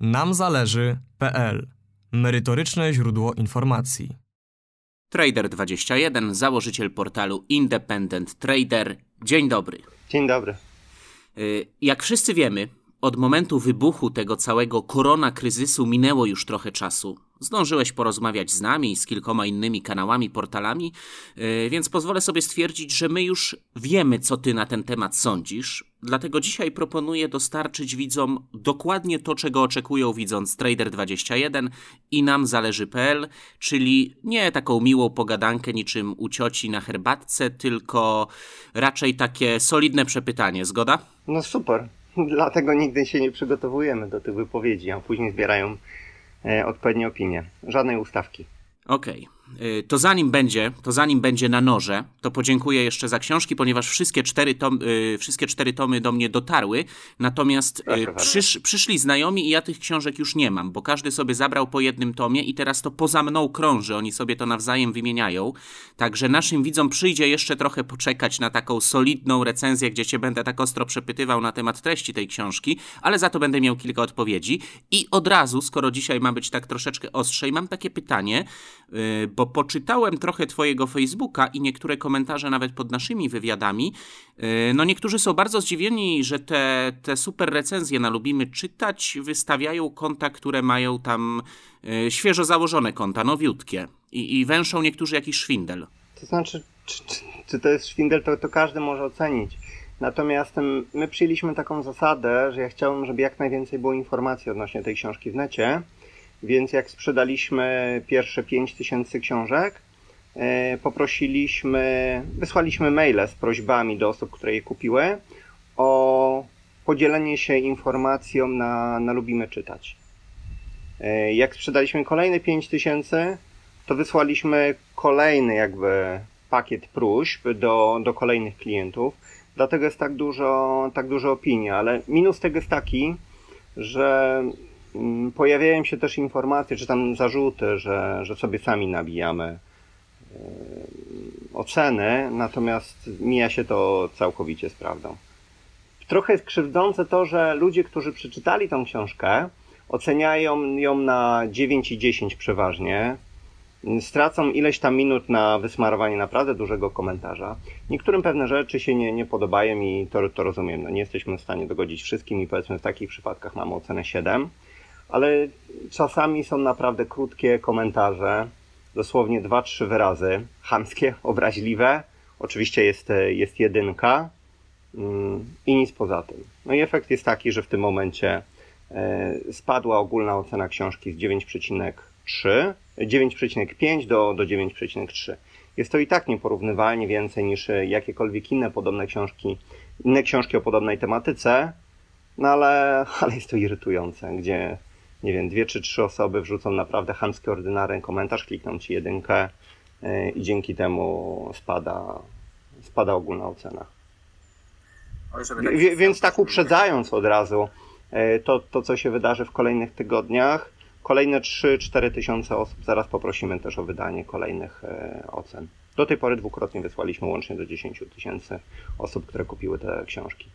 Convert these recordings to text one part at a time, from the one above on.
namzależy.pl Merytoryczne źródło informacji. Trader21, założyciel portalu Independent Trader. Dzień dobry. Dzień dobry. Y, jak wszyscy wiemy, od momentu wybuchu tego całego korona kryzysu minęło już trochę czasu. Zdążyłeś porozmawiać z nami i z kilkoma innymi kanałami, portalami, yy, więc pozwolę sobie stwierdzić, że my już wiemy, co ty na ten temat sądzisz. Dlatego dzisiaj proponuję dostarczyć widzom dokładnie to, czego oczekują widząc Trader21 i nam zależy.pl, czyli nie taką miłą pogadankę niczym u cioci na herbatce, tylko raczej takie solidne przepytanie. Zgoda? No super. Dlatego nigdy się nie przygotowujemy do tych wypowiedzi, a później zbierają e, odpowiednie opinie. Żadnej ustawki. Okej. Okay. Y, to zanim będzie, to zanim będzie na noże, to podziękuję jeszcze za książki, ponieważ wszystkie cztery, tom, y, wszystkie cztery tomy do mnie dotarły, natomiast y, przysz, przyszli znajomi i ja tych książek już nie mam, bo każdy sobie zabrał po jednym tomie i teraz to poza mną krąży, oni sobie to nawzajem wymieniają, także naszym widzom przyjdzie jeszcze trochę poczekać na taką solidną recenzję, gdzie cię będę tak ostro przepytywał na temat treści tej książki, ale za to będę miał kilka odpowiedzi. I od razu, skoro dzisiaj ma być tak troszeczkę ostrzej, mam takie pytanie, bo poczytałem trochę Twojego Facebooka i niektóre komentarze nawet pod naszymi wywiadami. E, no niektórzy są bardzo zdziwieni, że te, te super recenzje na Lubimy czytać wystawiają konta, które mają tam e, świeżo założone konta, nowiutkie. I, i węszą niektórzy jakiś szwindel. To znaczy, czy, czy, czy to jest szwindel, to, to każdy może ocenić. Natomiast my przyjęliśmy taką zasadę, że ja chciałbym, żeby jak najwięcej było informacji odnośnie tej książki w necie. Więc jak sprzedaliśmy pierwsze 5000 książek, e, poprosiliśmy, wysłaliśmy maile z prośbami do osób, które je kupiły, o podzielenie się informacją na, na Lubimy Czytać. E, jak sprzedaliśmy kolejne 5000, to wysłaliśmy kolejny jakby pakiet próśb do, do kolejnych klientów. Dlatego jest tak dużo, tak dużo opinii, ale minus tego jest taki, że pojawiają się też informacje, czy tam zarzuty, że, że sobie sami nabijamy e, oceny, natomiast mija się to całkowicie z prawdą. Trochę jest krzywdzące to, że ludzie, którzy przeczytali tą książkę, oceniają ją na 9 i 10 przeważnie. Stracą ileś tam minut na wysmarowanie naprawdę dużego komentarza. Niektórym pewne rzeczy się nie, nie podobają i to, to rozumiem. No, nie jesteśmy w stanie dogodzić wszystkim i powiedzmy w takich przypadkach mamy ocenę 7 ale czasami są naprawdę krótkie komentarze, dosłownie dwa, trzy wyrazy, chamskie, obraźliwe. Oczywiście jest, jest jedynka mm, i nic poza tym. No i efekt jest taki, że w tym momencie e, spadła ogólna ocena książki z 9,3, 9,5 do, do 9,3. Jest to i tak nieporównywalnie więcej niż jakiekolwiek inne podobne książki, inne książki o podobnej tematyce, no ale, ale jest to irytujące, gdzie nie wiem, dwie czy trzy osoby wrzucą naprawdę chamski, ordynarny komentarz, klikną ci jedynkę e, i dzięki temu spada, spada ogólna ocena. Tak więc tak uprzedzając od razu e, to, to, co się wydarzy w kolejnych tygodniach, kolejne 3-4 tysiące osób, zaraz poprosimy też o wydanie kolejnych e, ocen. Do tej pory dwukrotnie wysłaliśmy łącznie do 10 tysięcy osób, które kupiły te książki.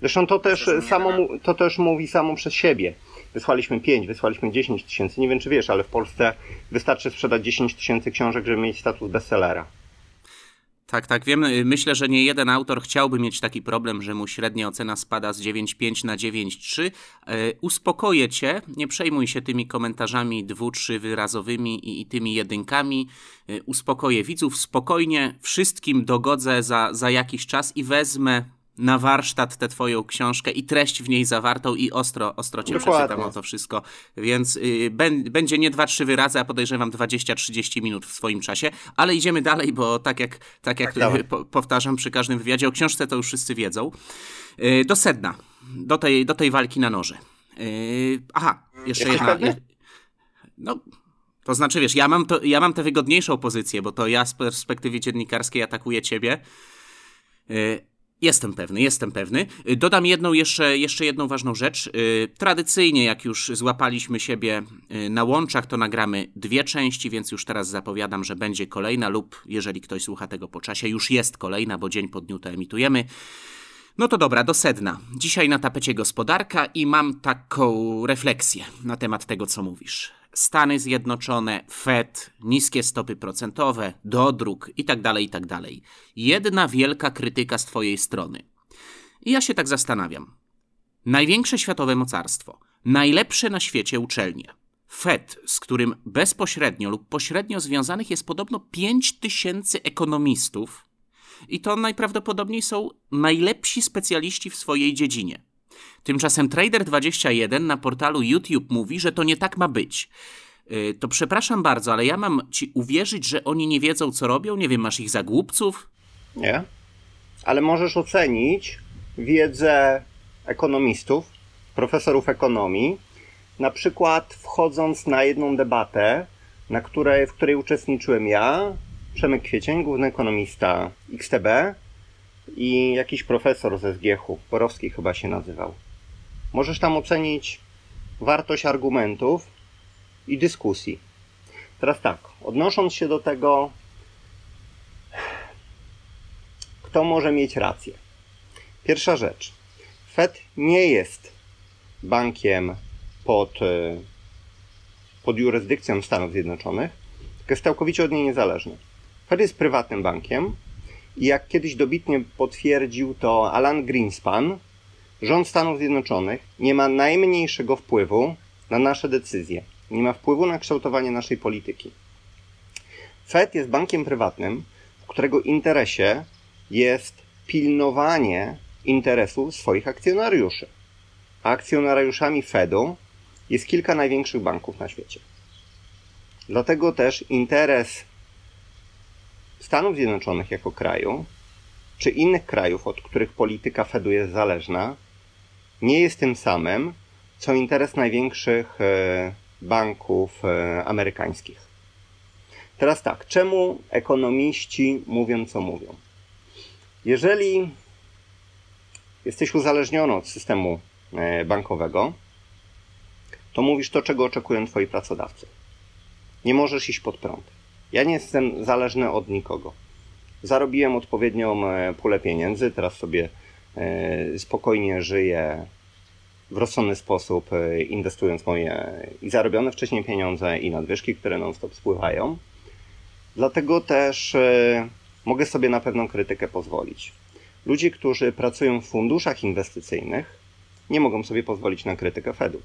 Zresztą to też, samo, to też mówi samo przez siebie. Wysłaliśmy 5, wysłaliśmy 10 tysięcy. Nie wiem, czy wiesz, ale w Polsce wystarczy sprzedać 10 tysięcy książek, żeby mieć status bestsellera. Tak, tak, wiem. Myślę, że nie jeden autor chciałby mieć taki problem, że mu średnia ocena spada z 9,5 na 9,3. E, uspokoję cię, nie przejmuj się tymi komentarzami dwu, trzy wyrazowymi i, i tymi jedynkami. E, uspokoję widzów, spokojnie wszystkim dogodzę za, za jakiś czas i wezmę na warsztat tę twoją książkę i treść w niej zawartą i ostro, ostro cię Dokładnie. przeczytam o to wszystko. Więc y, będzie nie dwa, trzy wyrazy, a podejrzewam 20-30 minut w swoim czasie, ale idziemy dalej, bo tak jak, tak jak tak, po, powtarzam przy każdym wywiadzie o książce, to już wszyscy wiedzą. Y, do sedna, do tej, do tej walki na noże. Y, aha, jeszcze jedna... No, to znaczy, wiesz, ja mam, to, ja mam tę wygodniejszą pozycję, bo to ja z perspektywy dziennikarskiej atakuję ciebie. Jestem pewny, jestem pewny. Y, dodam jedną jeszcze, jeszcze jedną ważną rzecz. Y, tradycyjnie, jak już złapaliśmy siebie y, na łączach, to nagramy dwie części, więc już teraz zapowiadam, że będzie kolejna, lub jeżeli ktoś słucha tego po czasie, już jest kolejna, bo dzień po dniu to emitujemy. No to dobra, do sedna. Dzisiaj na tapecie gospodarka i mam taką refleksję na temat tego, co mówisz. Stany Zjednoczone, Fed, niskie stopy procentowe, dodruk itd., tak itd. Tak Jedna wielka krytyka z Twojej strony. I ja się tak zastanawiam. Największe światowe mocarstwo, najlepsze na świecie uczelnie. Fed, z którym bezpośrednio lub pośrednio związanych jest podobno 5 tysięcy ekonomistów, i to najprawdopodobniej są najlepsi specjaliści w swojej dziedzinie. Tymczasem Trader21 na portalu YouTube mówi, że to nie tak ma być. Y, to przepraszam bardzo, ale ja mam ci uwierzyć, że oni nie wiedzą, co robią? Nie wiem, masz ich za głupców? Nie. Ale możesz ocenić wiedzę ekonomistów, profesorów ekonomii, na przykład wchodząc na jedną debatę, na której, w której uczestniczyłem ja, Przemek Kwiecień, główny ekonomista XTB i jakiś profesor ze Zgiechu, Borowski chyba się nazywał. Możesz tam ocenić wartość argumentów i dyskusji. Teraz tak, odnosząc się do tego, kto może mieć rację. Pierwsza rzecz. Fed nie jest bankiem pod, e, pod jurysdykcją Stanów Zjednoczonych, tylko jest całkowicie od niej niezależny. Fed jest prywatnym bankiem i jak kiedyś dobitnie potwierdził to Alan Greenspan, rząd Stanów Zjednoczonych nie ma najmniejszego wpływu na nasze decyzje, nie ma wpływu na kształtowanie naszej polityki. Fed jest bankiem prywatnym, w którego interesie jest pilnowanie interesu swoich akcjonariuszy. A akcjonariuszami Fedu jest kilka największych banków na świecie. Dlatego też interes Stanów Zjednoczonych jako kraju, czy innych krajów, od których polityka Fedu jest zależna, nie jest tym samym, co interes największych e, banków e, amerykańskich. Teraz tak, czemu ekonomiści mówią, co mówią? Jeżeli jesteś uzależniony od systemu e, bankowego, to mówisz to, czego oczekują twoi pracodawcy. Nie możesz iść pod prąd. Ja nie jestem zależny od nikogo. Zarobiłem odpowiednią e, pulę pieniędzy, teraz sobie e, spokojnie żyję w rozsądny sposób, e, inwestując moje i zarobione wcześniej pieniądze i nadwyżki, które non-stop spływają. Dlatego też mogę sobie na pewną krytykę pozwolić. Ludzie, którzy pracują w funduszach inwestycyjnych, nie mogą sobie pozwolić na krytykę Fedu.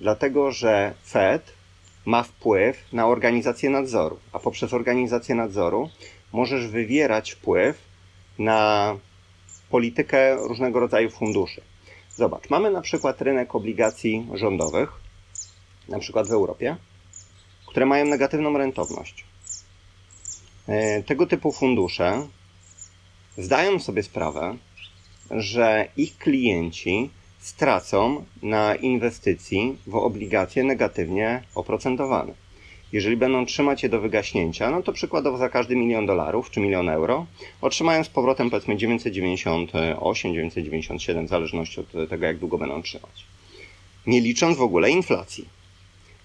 Dlatego, że Fed ma wpływ na organizację nadzoru, a poprzez organizację nadzoru możesz wywierać wpływ na politykę różnego rodzaju funduszy. Zobacz, mamy na przykład rynek obligacji rządowych, na przykład w Europie, które mają negatywną rentowność. E, tego typu fundusze zdają sobie sprawę, że ich klienci stracą na inwestycji w obligacje negatywnie oprocentowane. Jeżeli będą trzymać je do wygaśnięcia, no to przykładowo za każdy milion dolarów czy milion euro otrzymają z powrotem powiedzmy 998, 997 w zależności od tego, jak długo będą trzymać. Nie licząc w ogóle inflacji.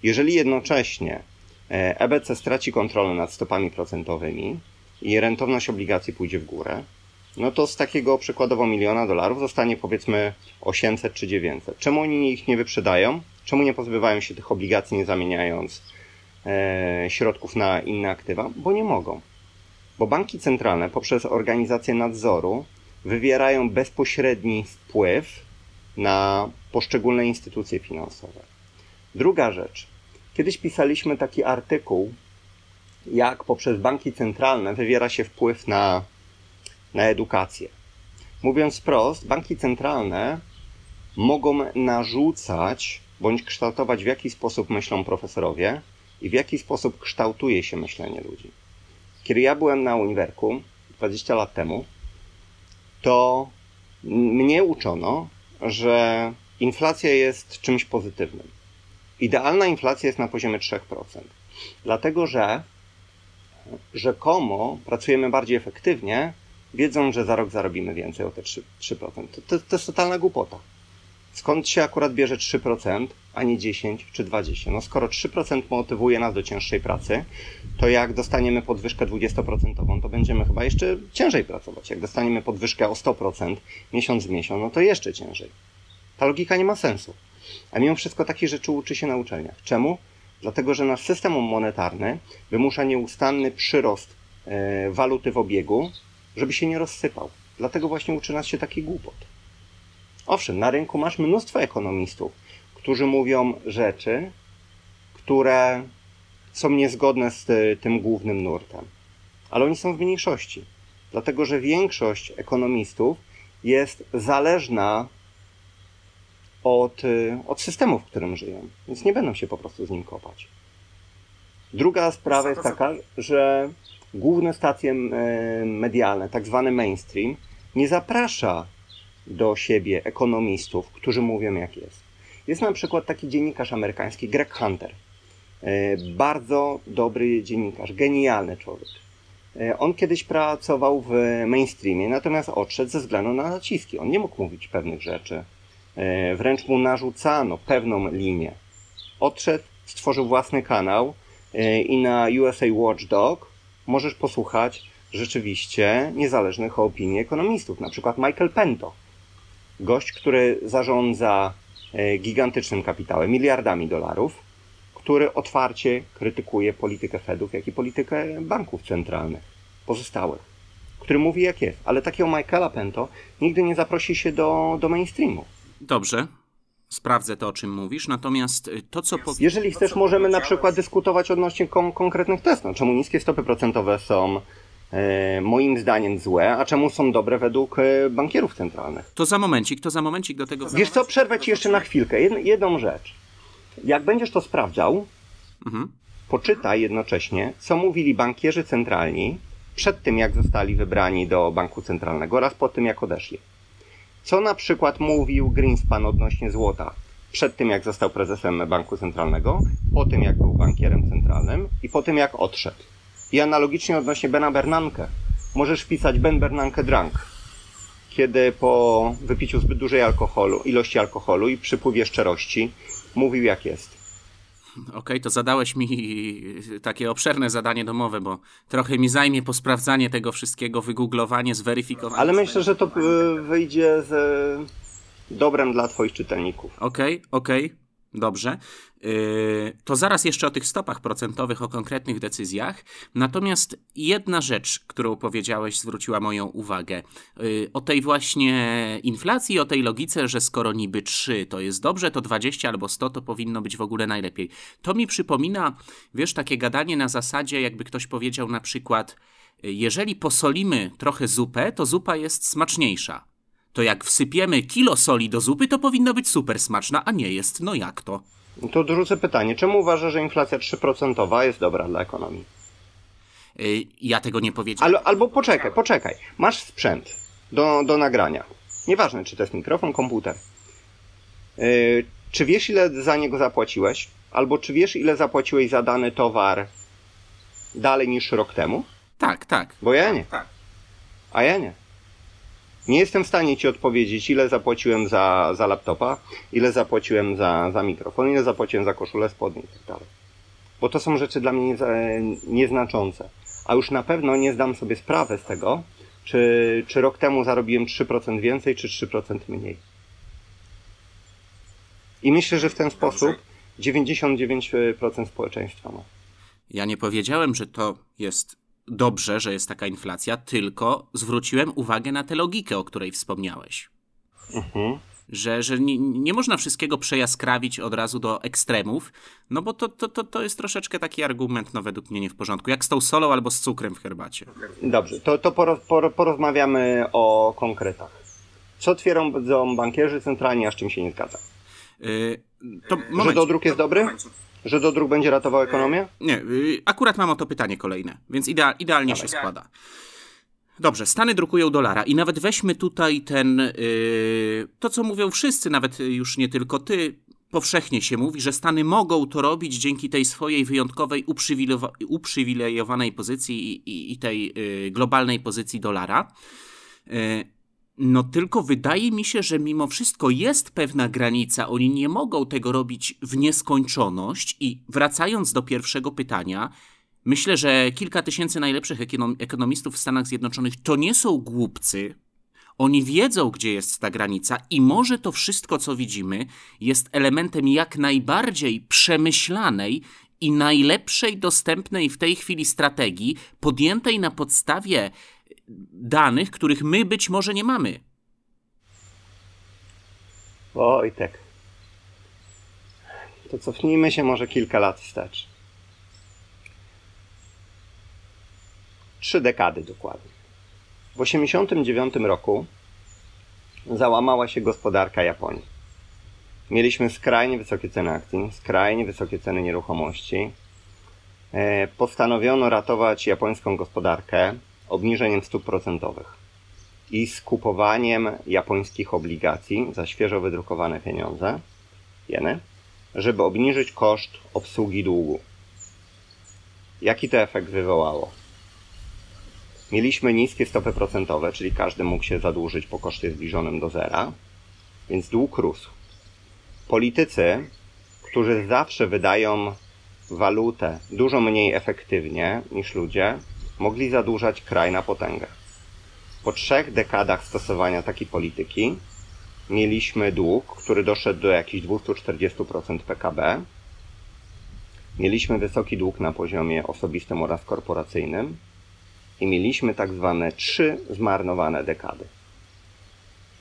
Jeżeli jednocześnie EBC straci kontrolę nad stopami procentowymi i rentowność obligacji pójdzie w górę, no to z takiego przykładowo miliona dolarów zostanie powiedzmy 800 czy 900. Czemu oni ich nie wyprzedają? Czemu nie pozbywają się tych obligacji, nie zamieniając e, środków na inne aktywa? Bo nie mogą. Bo banki centralne poprzez organizację nadzoru wywierają bezpośredni wpływ na poszczególne instytucje finansowe. Druga rzecz. Kiedyś pisaliśmy taki artykuł, jak poprzez banki centralne wywiera się wpływ na na edukację. Mówiąc wprost, banki centralne mogą narzucać bądź kształtować, w jaki sposób myślą profesorowie i w jaki sposób kształtuje się myślenie ludzi. Kiedy ja byłem na uniwerku 20 lat temu, to mnie uczono, że inflacja jest czymś pozytywnym. Idealna inflacja jest na poziomie 3%. Dlatego, że rzekomo pracujemy bardziej efektywnie, wiedzą, że za rok zarobimy więcej o te 3%. 3%. To, to, to jest totalna głupota. Skąd się akurat bierze 3%, a nie 10 czy 20? No skoro 3% motywuje nas do cięższej pracy, to jak dostaniemy podwyżkę 20%, to będziemy chyba jeszcze ciężej pracować. Jak dostaniemy podwyżkę o 100% miesiąc w miesiąc, no to jeszcze ciężej. Ta logika nie ma sensu. A mimo wszystko takie rzeczy uczy się na uczelniach. Czemu? Dlatego, że nasz system monetarny wymusza nieustanny przyrost e, waluty w obiegu, żeby się nie rozsypał. Dlatego właśnie uczy nas się taki głupot. Owszem, na rynku masz mnóstwo ekonomistów, którzy mówią rzeczy, które są niezgodne z tym głównym nurtem. Ale oni są w mniejszości, dlatego że większość ekonomistów jest zależna od, od systemu, w którym żyją, więc nie będą się po prostu z nim kopać. Druga sprawa jest taka, że główne stacje medialne, tak zwany mainstream, nie zaprasza do siebie ekonomistów, którzy mówią jak jest. Jest na przykład taki dziennikarz amerykański, Greg Hunter. E, bardzo dobry dziennikarz, genialny człowiek. E, on kiedyś pracował w mainstreamie, natomiast odszedł ze względu na naciski. On nie mógł mówić pewnych rzeczy. E, wręcz mu narzucano pewną linię. Odszedł, stworzył własny kanał i na USA Watchdog możesz posłuchać rzeczywiście niezależnych opinii ekonomistów, na przykład Michael Pento gość, który zarządza e, gigantycznym kapitałem, miliardami dolarów, który otwarcie krytykuje politykę Fedów, jak i politykę banków centralnych, pozostałych, który mówi jak jest. Ale takiego Michaela Pento nigdy nie zaprosi się do, do mainstreamu. Dobrze, sprawdzę to, o czym mówisz, natomiast y, to, co... Po... Jeżeli chcesz, możemy na przykład dyskutować odnośnie kon konkretnych testów. No, czemu niskie stopy procentowe są E, moim zdaniem złe, a czemu są dobre według e, bankierów centralnych. To za momencik, to za momencik do tego... Wiesz co, przerwę ci jeszcze na chwilkę. Jed jedną rzecz. Jak będziesz to sprawdzał, mhm. poczytaj jednocześnie, co mówili bankierzy centralni przed tym, jak zostali wybrani do banku centralnego oraz po tym, jak odeszli. Co na przykład mówił Greenspan odnośnie złota przed tym, jak został prezesem banku centralnego, po tym, jak był bankierem centralnym i po tym, jak odszedł. I analogicznie odnośnie Bena Bernanke. Możesz pisać Ben Bernanke drunk, kiedy po wypiciu zbyt dużej alkoholu, ilości alkoholu i przypływie szczerości mówił jak jest. Okej, okay, to zadałeś mi takie obszerne zadanie domowe, bo trochę mi zajmie posprawdzanie tego wszystkiego, wygooglowanie, zweryfikowanie. Ale myślę, że to e, wyjdzie z dobrem dla Twoich czytelników. Okej, okay, okej. Okay. Dobrze. Yy, to zaraz jeszcze o tych stopach procentowych, o konkretnych decyzjach. Natomiast jedna rzecz, którą powiedziałeś, zwróciła moją uwagę. Yy, o tej właśnie inflacji, o tej logice, że skoro niby 3 to jest dobrze, to 20 albo 100 to powinno być w ogóle najlepiej. To mi przypomina, wiesz, takie gadanie na zasadzie, jakby ktoś powiedział na przykład, jeżeli posolimy trochę zupę, to zupa jest smaczniejsza to jak wsypiemy kilo soli do zupy, to powinno być super smaczna, a nie jest. No jak to? To dorzucę pytanie. Czemu uważasz, że inflacja 3% jest dobra dla ekonomii? Yy, ja tego nie powiedziałem. Al, albo poczekaj, poczekaj. Masz sprzęt do, do nagrania. Nieważne, czy to jest mikrofon, komputer. Yy, czy wiesz, ile za niego zapłaciłeś? Albo czy wiesz, ile zapłaciłeś za dany towar dalej niż rok temu? Tak, tak. Bo ja nie. Tak. A ja nie. Nie jestem w stanie Ci odpowiedzieć, ile zapłaciłem za, za laptopa, ile zapłaciłem za, za mikrofon, ile zapłaciłem za koszulę, spodnie i tak. Bo to są rzeczy dla mnie nieznaczące. A już na pewno nie zdam sobie sprawy z tego, czy, czy rok temu zarobiłem 3% więcej, czy 3% mniej. I myślę, że w ten sposób 99% społeczeństwa ma. Ja nie powiedziałem, że to jest dobrze, że jest taka inflacja, tylko zwróciłem uwagę na tę logikę, o której wspomniałeś. Mhm. Że, że nie, nie można wszystkiego przejaskrawić od razu do ekstremów, no bo to, to, to, to jest troszeczkę taki argument, no według mnie nie w porządku, jak z tą solą albo z cukrem w herbacie. Dobrze, to, to poroz, porozmawiamy o konkretach. Co twierdzą bankierzy centralni, a z czym się nie zgadza? Yy, to Że dodruk jest dobry? Że dodruk będzie ratował ekonomię? Nie, y, akurat mam o to pytanie kolejne, więc idea, idealnie się składa. Dobrze, Stany drukują dolara i nawet weźmy tutaj ten, yy, to co mówią wszyscy, nawet już nie tylko ty, powszechnie się mówi, że Stany mogą to robić dzięki tej swojej wyjątkowej uprzywilejowanej pozycji i, i, i tej yy, globalnej pozycji dolara. Yy, No tylko wydaje mi się, że mimo wszystko jest pewna granica. Oni nie mogą tego robić w nieskończoność. I wracając do pierwszego pytania, myślę, że kilka tysięcy najlepszych ekonomistów w Stanach Zjednoczonych to nie są głupcy. Oni wiedzą, gdzie jest ta granica, i może to wszystko, co widzimy, jest elementem jak najbardziej przemyślanej i najlepszej dostępnej w tej chwili strategii, podjętej na podstawie danych, których my być może nie mamy. Wojtek, to cofnijmy się może kilka lat wstecz. Trzy dekady dokładnie. W 1989 roku załamała się gospodarka Japonii. Mieliśmy skrajnie wysokie ceny akcji, skrajnie wysokie ceny nieruchomości. E, postanowiono ratować japońską gospodarkę obniżeniem stóp procentowych i skupowaniem japońskich obligacji za świeżo wydrukowane pieniądze, jeny, żeby obniżyć koszt obsługi długu. Jaki to efekt wywołało? Mieliśmy niskie stopy procentowe, czyli każdy mógł się zadłużyć po koszcie zbliżonym do zera, więc dług rósł. Politycy, którzy zawsze wydają walutę dużo mniej efektywnie niż ludzie, mogli zadłużać kraj na potęgę. Po trzech dekadach stosowania takiej polityki mieliśmy dług, który doszedł do jakichś 240% PKB. Mieliśmy wysoki dług na poziomie osobistym oraz korporacyjnym i mieliśmy tak zwane trzy zmarnowane dekady.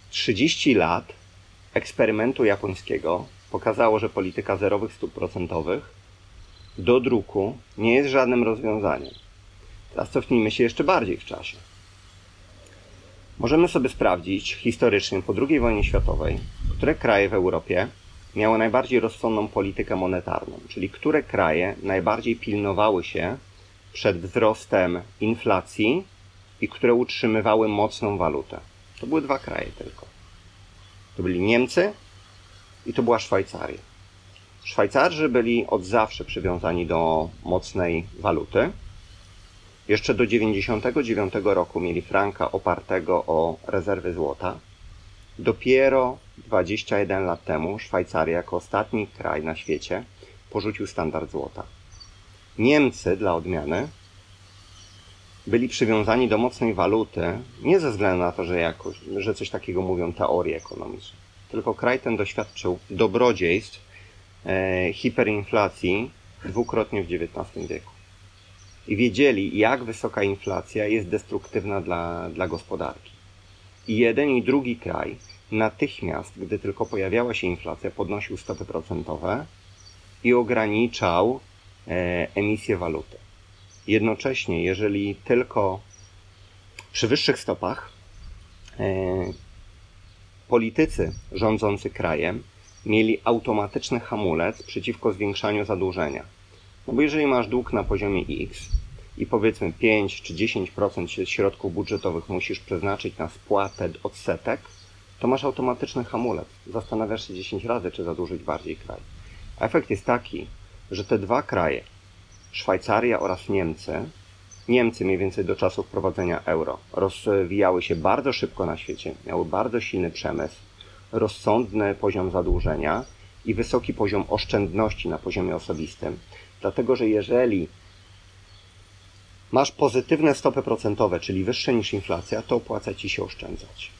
30 lat eksperymentu japońskiego pokazało, że polityka zerowych stóp procentowych do druku nie jest żadnym rozwiązaniem. Teraz cofnijmy się jeszcze bardziej w czasie. Możemy sobie sprawdzić historycznie po II wojnie światowej, które kraje w Europie miały najbardziej rozsądną politykę monetarną, czyli które kraje najbardziej pilnowały się przed wzrostem inflacji i które utrzymywały mocną walutę. To były dwa kraje tylko. To byli Niemcy i to była Szwajcaria. Szwajcarzy byli od zawsze przywiązani do mocnej waluty. Jeszcze do 1999 roku mieli franka opartego o rezerwy złota. Dopiero 21 lat temu Szwajcaria jako ostatni kraj na świecie porzucił standard złota. Niemcy dla odmiany byli przywiązani do mocnej waluty nie ze względu na to, że, jakoś, że coś takiego mówią teorie ekonomiczne, tylko kraj ten doświadczył dobrodziejstw e, hiperinflacji dwukrotnie w XIX wieku. I wiedzieli, jak wysoka inflacja jest destruktywna dla, dla gospodarki. I jeden i drugi kraj natychmiast, gdy tylko pojawiała się inflacja, podnosił stopy procentowe i ograniczał e, emisję waluty. Jednocześnie, jeżeli tylko przy wyższych stopach e, politycy rządzący krajem mieli automatyczny hamulec przeciwko zwiększaniu zadłużenia. No bo jeżeli masz dług na poziomie X i powiedzmy 5 czy 10% środków budżetowych musisz przeznaczyć na spłatę odsetek, to masz automatyczny hamulec. Zastanawiasz się 10 razy, czy zadłużyć bardziej kraj. Efekt jest taki, że te dwa kraje, Szwajcaria oraz Niemcy, Niemcy mniej więcej do czasu wprowadzenia euro, rozwijały się bardzo szybko na świecie, miały bardzo silny przemysł, rozsądny poziom zadłużenia i wysoki poziom oszczędności na poziomie osobistym. Dlatego, że jeżeli masz pozytywne stopy procentowe, czyli wyższe niż inflacja, to opłaca ci się oszczędzać.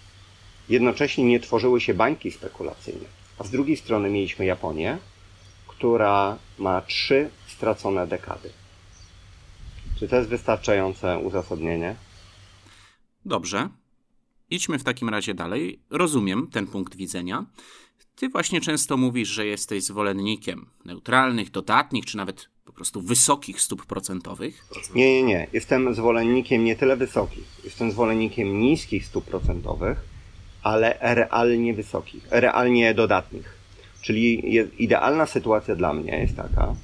Jednocześnie nie tworzyły się bańki spekulacyjne. A z drugiej strony mieliśmy Japonię, która ma trzy stracone dekady. Czy to jest wystarczające uzasadnienie? Dobrze. Idźmy w takim razie dalej. Rozumiem ten punkt widzenia. Ty właśnie często mówisz, że jesteś zwolennikiem neutralnych, dodatnich, czy nawet po prostu wysokich stóp procentowych. Nie, nie, nie. Jestem zwolennikiem nie tyle wysokich. Jestem zwolennikiem niskich stóp procentowych, ale realnie wysokich, realnie dodatnich. Czyli idealna sytuacja dla mnie jest taka,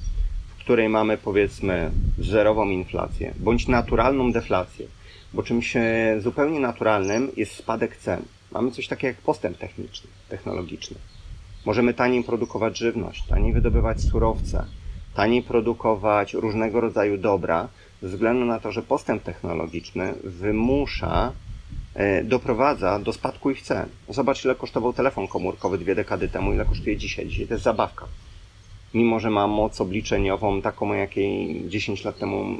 w której mamy powiedzmy zerową inflację bądź naturalną deflację, bo czymś e, zupełnie naturalnym jest spadek cen. Mamy coś takiego jak postęp techniczny, technologiczny. Możemy taniej produkować żywność, taniej wydobywać surowce, taniej produkować różnego rodzaju dobra, ze względu na to, że postęp technologiczny wymusza e, doprowadza do spadku ich cen. Zobacz, ile kosztował telefon komórkowy dwie dekady temu, ile kosztuje dzisiaj. Dzisiaj to jest zabawka. Mimo, że ma moc obliczeniową taką, jakiej 10 lat temu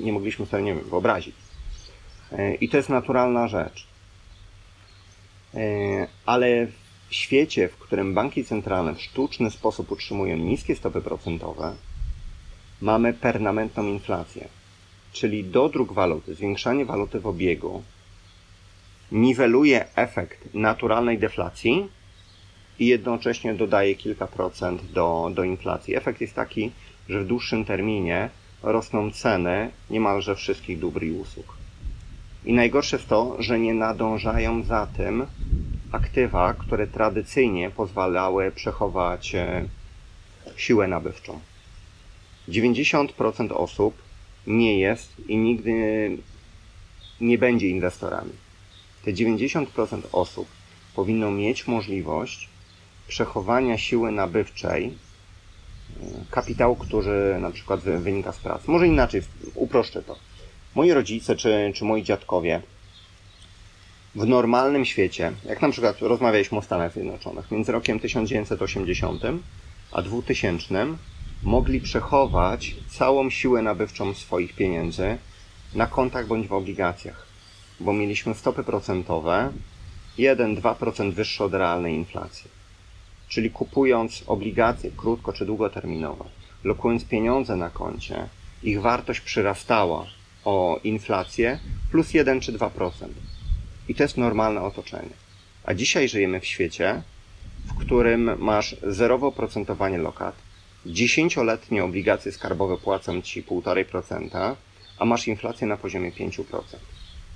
nie mogliśmy sobie, nie wiem, wyobrazić. E, I to jest naturalna rzecz. Ale w świecie, w którym banki centralne w sztuczny sposób utrzymują niskie stopy procentowe, mamy permanentną inflację. Czyli dodruk waluty, zwiększanie waluty w obiegu niweluje efekt naturalnej deflacji i jednocześnie dodaje kilka procent do, do inflacji. Efekt jest taki, że w dłuższym terminie rosną ceny niemalże wszystkich dóbr i usług. I najgorsze jest to, że nie nadążają za tym aktywa, które tradycyjnie pozwalały przechować e, siłę nabywczą. 90% osób nie jest i nigdy nie będzie inwestorami. Te 90% osób powinno mieć możliwość przechowania siły nabywczej e, kapitału, który na przykład wynika z pracy. Może inaczej, uproszczę to. Moi rodzice czy, czy moi dziadkowie w normalnym świecie, jak na przykład rozmawialiśmy o Stanach Zjednoczonych, między rokiem 1980 a 2000 mogli przechować całą siłę nabywczą swoich pieniędzy na kontach bądź w obligacjach, bo mieliśmy stopy procentowe 1-2% wyższe od realnej inflacji. Czyli kupując obligacje krótko czy długoterminowe, lokując pieniądze na koncie, ich wartość przyrastała o inflację plus 1 czy 2%. I to jest normalne otoczenie. A dzisiaj żyjemy w świecie, w którym masz zerowe oprocentowanie lokat, dziesięcioletnie obligacje skarbowe płacą ci 1,5%, a masz inflację na poziomie 5%.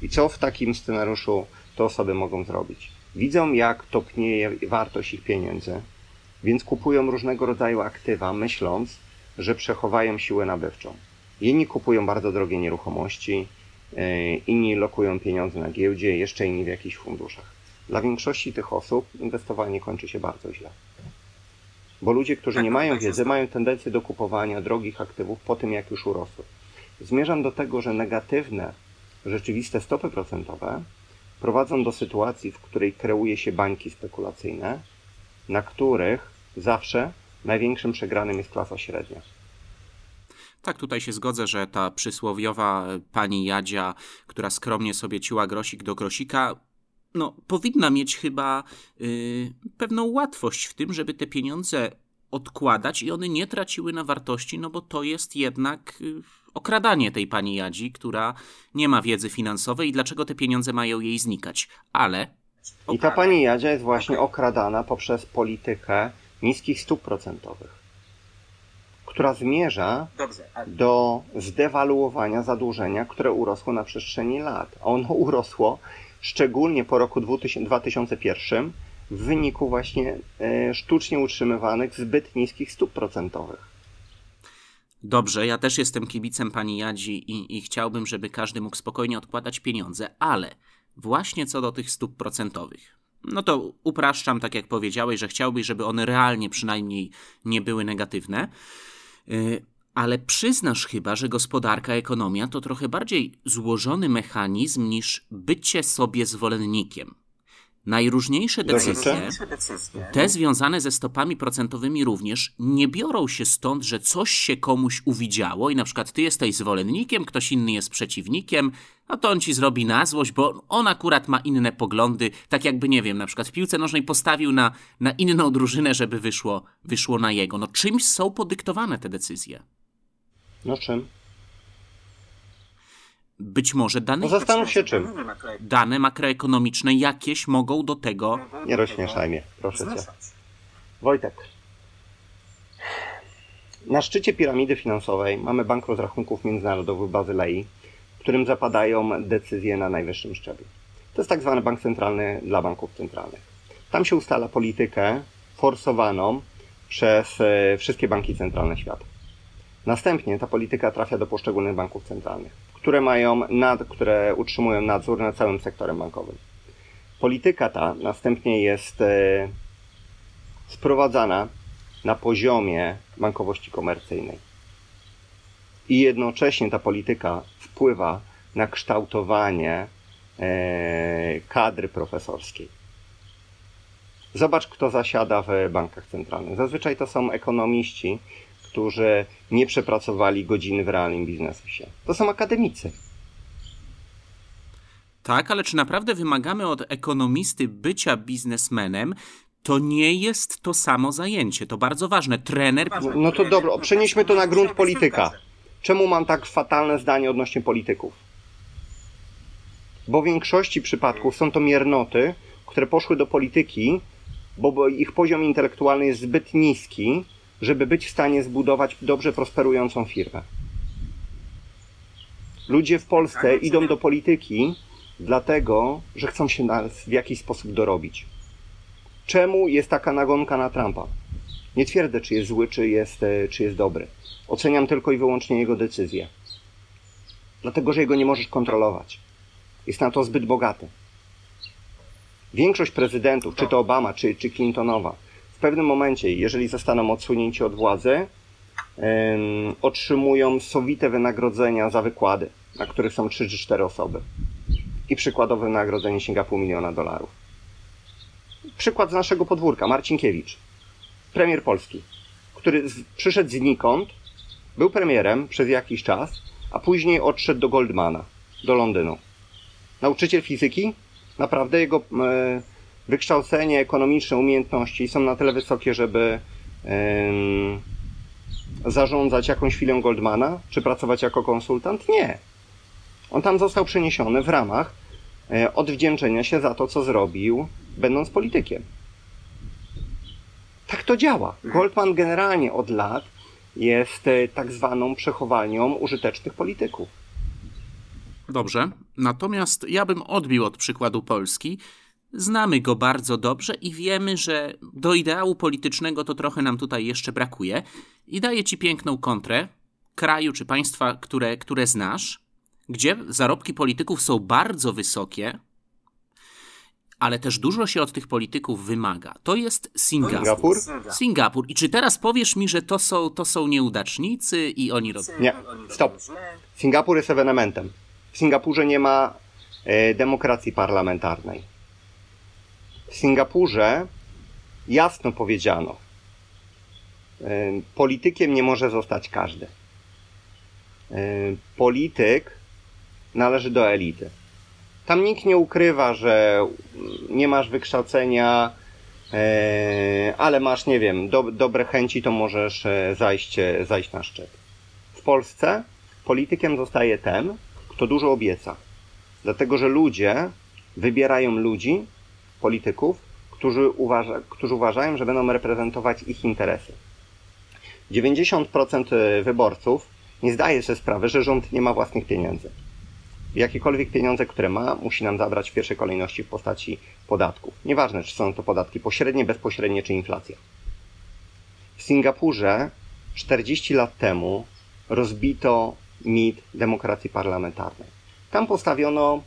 I co w takim scenariuszu te osoby mogą zrobić? Widzą, jak topnieje wartość ich pieniędzy, więc kupują różnego rodzaju aktywa, myśląc, że przechowają siłę nabywczą. Jedni kupują bardzo drogie nieruchomości, inni lokują pieniądze na giełdzie, jeszcze inni w jakichś funduszach. Dla większości tych osób inwestowanie kończy się bardzo źle. Bo ludzie, którzy tak, nie mają tak wiedzy, mają tendencję do kupowania drogich aktywów po tym, jak już urosły. Zmierzam do tego, że negatywne, rzeczywiste stopy procentowe prowadzą do sytuacji, w której kreuje się bańki spekulacyjne, na których zawsze największym przegranym jest klasa średnia. Tak, tutaj się zgodzę, że ta przysłowiowa pani Jadzia, która skromnie sobie ciła grosik do grosika, no, powinna mieć chyba y, pewną łatwość w tym, żeby te pieniądze odkładać i one nie traciły na wartości, no bo to jest jednak y, okradanie tej pani Jadzi, która nie ma wiedzy finansowej i dlaczego te pieniądze mają jej znikać. Ale. I ta pani Jadzia jest właśnie okradana poprzez politykę niskich stóp procentowych, która zmierza do zdewaluowania zadłużenia, które urosło na przestrzeni lat. A ono urosło szczególnie po roku 2001 w wyniku właśnie e, sztucznie utrzymywanych zbyt niskich stóp procentowych. Dobrze, ja też jestem kibicem pani Jadzi i, i chciałbym, żeby każdy mógł spokojnie odkładać pieniądze, ale właśnie co do tych stóp procentowych. No to upraszczam, tak jak powiedziałeś, że chciałbyś, żeby one realnie przynajmniej nie były negatywne. E, ale przyznasz chyba, że gospodarka, ekonomia to trochę bardziej złożony mechanizm niż bycie sobie zwolennikiem. Najróżniejsze decyzje, te związane ze stopami procentowymi również, nie biorą się stąd, że coś się komuś uwidziało i na przykład ty jesteś zwolennikiem, ktoś inny jest przeciwnikiem, a to on ci zrobi na złość, bo on akurat ma inne poglądy, tak jakby, nie wiem, na przykład w piłce nożnej postawił na, na inną drużynę, żeby wyszło, wyszło na jego. No czymś są podyktowane te decyzje. No czym? Być może dane. Zastanów się czym. Dane makroekonomiczne jakieś mogą do tego. Nie rozśmieszaj mnie, proszę cię. Wojtek. Na szczycie piramidy finansowej mamy Bank Rozrachunków Międzynarodowych Bazylei, w którym zapadają decyzje na najwyższym szczeblu. To jest tak zwany bank centralny dla banków centralnych. Tam się ustala politykę forsowaną przez e, wszystkie banki centralne świata. Następnie ta polityka trafia do poszczególnych banków centralnych, które mają nad, które utrzymują nadzór nad całym sektorem bankowym. Polityka ta następnie jest e, sprowadzana na poziomie bankowości komercyjnej. I jednocześnie ta polityka wpływa na kształtowanie e, kadry profesorskiej. Zobacz, kto zasiada w bankach centralnych. Zazwyczaj to są ekonomiści, którzy nie przepracowali godziny w realnym biznesie. To są akademicy. Tak, ale czy naprawdę wymagamy od ekonomisty bycia biznesmenem? To nie jest to samo zajęcie. To bardzo ważne. Trener. No to dobro, przenieśmy to na grunt polityka. Czemu mam tak fatalne zdanie odnośnie polityków? Bo w większości przypadków są to miernoty, które poszły do polityki, bo ich poziom intelektualny jest zbyt niski, żeby być w stanie zbudować dobrze prosperującą firmę. Ludzie w Polsce idą do polityki dlatego, że chcą się w jakiś sposób dorobić. Czemu jest taka nagonka na Trumpa? Nie twierdzę, czy jest zły, czy jest, e, czy jest dobry. Oceniam tylko i wyłącznie jego decyzję. Dlatego, że jego nie możesz kontrolować. Jest na to zbyt bogaty. Większość prezydentów, czy to Obama, czy, czy Clintonowa, w pewnym momencie, jeżeli zostaną odsunięci od władzy, otrzymują sowite wynagrodzenia za wykłady, na których są 3 czy 4 osoby. I przykładowe wynagrodzenie sięga pół miliona dolarów. Przykład z naszego podwórka, Marcinkiewicz, premier Polski, który z, przyszedł znikąd, był premierem przez jakiś czas, a później odszedł do Goldmana, do Londynu. Nauczyciel fizyki, naprawdę jego e, wykształcenie ekonomiczne, umiejętności są na tyle wysokie, żeby zarządzać jakąś chwilę Goldmana, czy pracować jako konsultant? Nie. On tam został przeniesiony w ramach e, odwdzięczenia się za to, co zrobił, będąc politykiem. Tak to działa. Goldman generalnie od lat jest e, tak zwaną przechowalnią użytecznych polityków. Dobrze. Natomiast ja bym odbił od przykładu Polski. Znamy go bardzo dobrze i wiemy, że do ideału politycznego to trochę nam tutaj jeszcze brakuje. I daję ci piękną kontrę kraju czy państwa, które, które znasz, gdzie zarobki polityków są bardzo wysokie, ale też dużo się od tych polityków wymaga. To jest Singapur. Singapur? Singapur. I czy teraz powiesz mi, że to są, to są nieudacznicy i oni robią. Nie, stop. Singapur jest ewenementem. W Singapurze nie ma e, demokracji parlamentarnej. W Singapurze jasno powiedziano, e, politykiem nie może zostać każdy. E, polityk należy do elity. Tam nikt nie ukrywa, że nie masz wykształcenia, e, ale masz, nie wiem, do, dobre chęci, to możesz zajść, zajść na szczyt. W Polsce politykiem zostaje ten, kto dużo obieca. Dlatego, że ludzie wybierają ludzi, polityków, którzy, uważa, którzy uważają, że będą reprezentować ich interesy. 90% wyborców nie zdaje sobie sprawy, że rząd nie ma własnych pieniędzy jakiekolwiek pieniądze, które ma, musi nam zabrać w pierwszej kolejności w postaci podatków. Nieważne, czy są to podatki pośrednie, bezpośrednie, czy inflacja. W Singapurze 40 lat temu rozbito mit demokracji parlamentarnej. Tam postawiono,